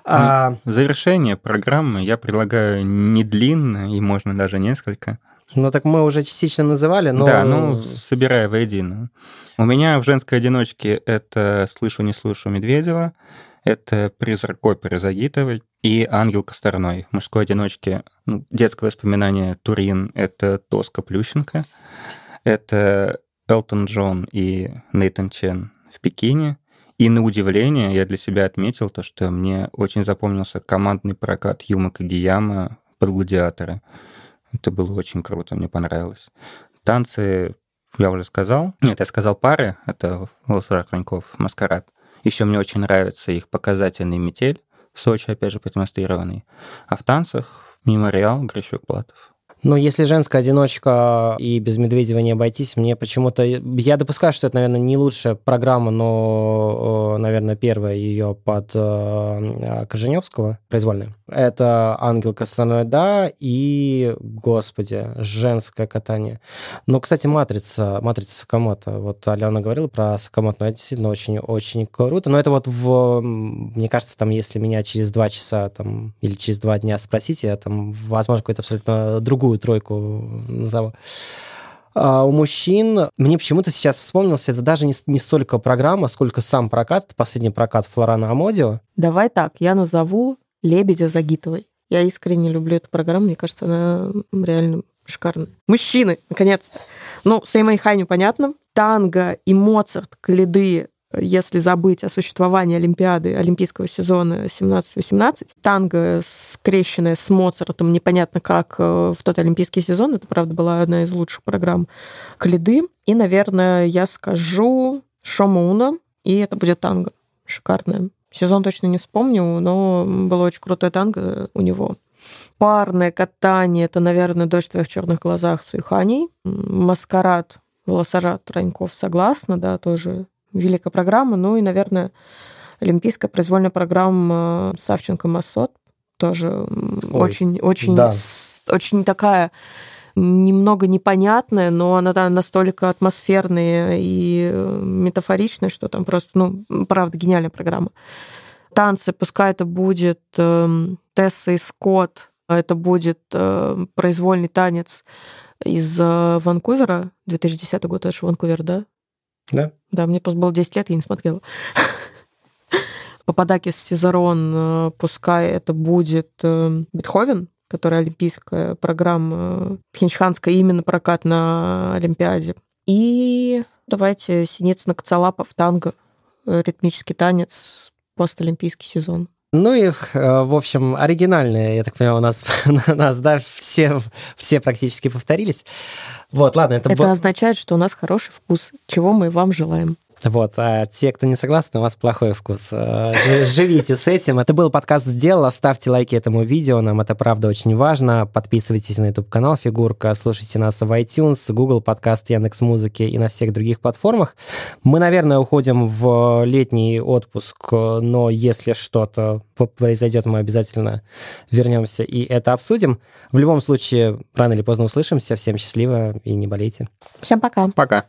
А, В завершение программы я предлагаю не длинно, и можно даже несколько. ну, так мы уже частично называли, но... Да, ну, собирая воедино. У меня в женской одиночке это «Слышу, не слышу» Медведева, это «Призрак оперы» Загитовой и «Ангел Косторной». В мужской одиночке ну, детское воспоминание Турин — это Тоска Плющенко, это Элтон Джон и Нейтан Чен в Пекине. И на удивление я для себя отметил то, что мне очень запомнился командный прокат Юма Кагияма под «Гладиаторы». Это было очень круто, мне понравилось. Танцы, я уже сказал. Нет, я сказал пары. Это Волосар Коньков, Маскарад. Еще мне очень нравится их показательный метель в Сочи, опять же, продемонстрированный. А в танцах Мемориал, Грищук, Платов. Но если женская одиночка и без Медведева не обойтись, мне почему-то... Я допускаю, что это, наверное, не лучшая программа, но, наверное, первая ее под э, Корженевского, произвольная. Это «Ангел Кастанеда» и, господи, женское катание. Ну, кстати, «Матрица», «Матрица Сакамото». Вот Алена говорила про Сакамото, но это действительно очень-очень круто. Но это вот в... Мне кажется, там, если меня через два часа там, или через два дня спросите, я там, возможно, какую-то абсолютно другую тройку назову. А у мужчин, мне почему-то сейчас вспомнился, это даже не, не столько программа, сколько сам прокат, последний прокат Флорана Амодио. Давай так, я назову Лебедя Загитовой. Я искренне люблю эту программу, мне кажется, она реально шикарная. Мужчины, наконец-то. Ну, Сеймэй Хайню понятно. Танго и Моцарт, Калиды, если забыть о существовании Олимпиады, Олимпийского сезона 17-18. Танго, скрещенное с Моцартом, непонятно как э, в тот Олимпийский сезон. Это, правда, была одна из лучших программ Калиды. И, наверное, я скажу Шомуна, и это будет танго. Шикарное. Сезон точно не вспомню, но было очень крутое танго у него. Парное катание, это, наверное, «Дождь в твоих черных глазах» с Уиханей. Маскарад, волосожат Раньков, согласна, да, тоже великая программа. Ну и, наверное, олимпийская произвольная программа Савченко Массот тоже Ой, очень, очень, да. очень такая немного непонятная, но она да, настолько атмосферная и э, метафоричная, что там просто, ну, правда, гениальная программа. Танцы, пускай это будет э, Тесса и Скотт, это будет э, произвольный танец из э, Ванкувера, 2010 год, это же Ванкувер, да? Да. Да, мне просто было 10 лет, я не смотрела. Пападакис Сезарон, э, пускай это будет э, Бетховен, которая олимпийская программа, Пхенчханская именно прокат на Олимпиаде. И давайте Синицына Коцалапов, танго, ритмический танец, постолимпийский сезон. Ну и, э, в общем, оригинальные, я так понимаю, у нас, у нас да, все, все практически повторились. Вот, ладно, это... Это означает, что у нас хороший вкус, чего мы вам желаем. Вот, а те, кто не согласны, у вас плохой вкус. Э, живите с этим. Это был подкаст «Сделал». Ставьте лайки этому видео, нам это правда очень важно. Подписывайтесь на YouTube-канал «Фигурка», слушайте нас в iTunes, Google подкаст, Яндекс Музыки и на всех других платформах. Мы, наверное, уходим в летний отпуск, но если что-то произойдет, мы обязательно вернемся и это обсудим. В любом случае, рано или поздно услышимся. Всем счастливо и не болейте. Всем пока. Пока.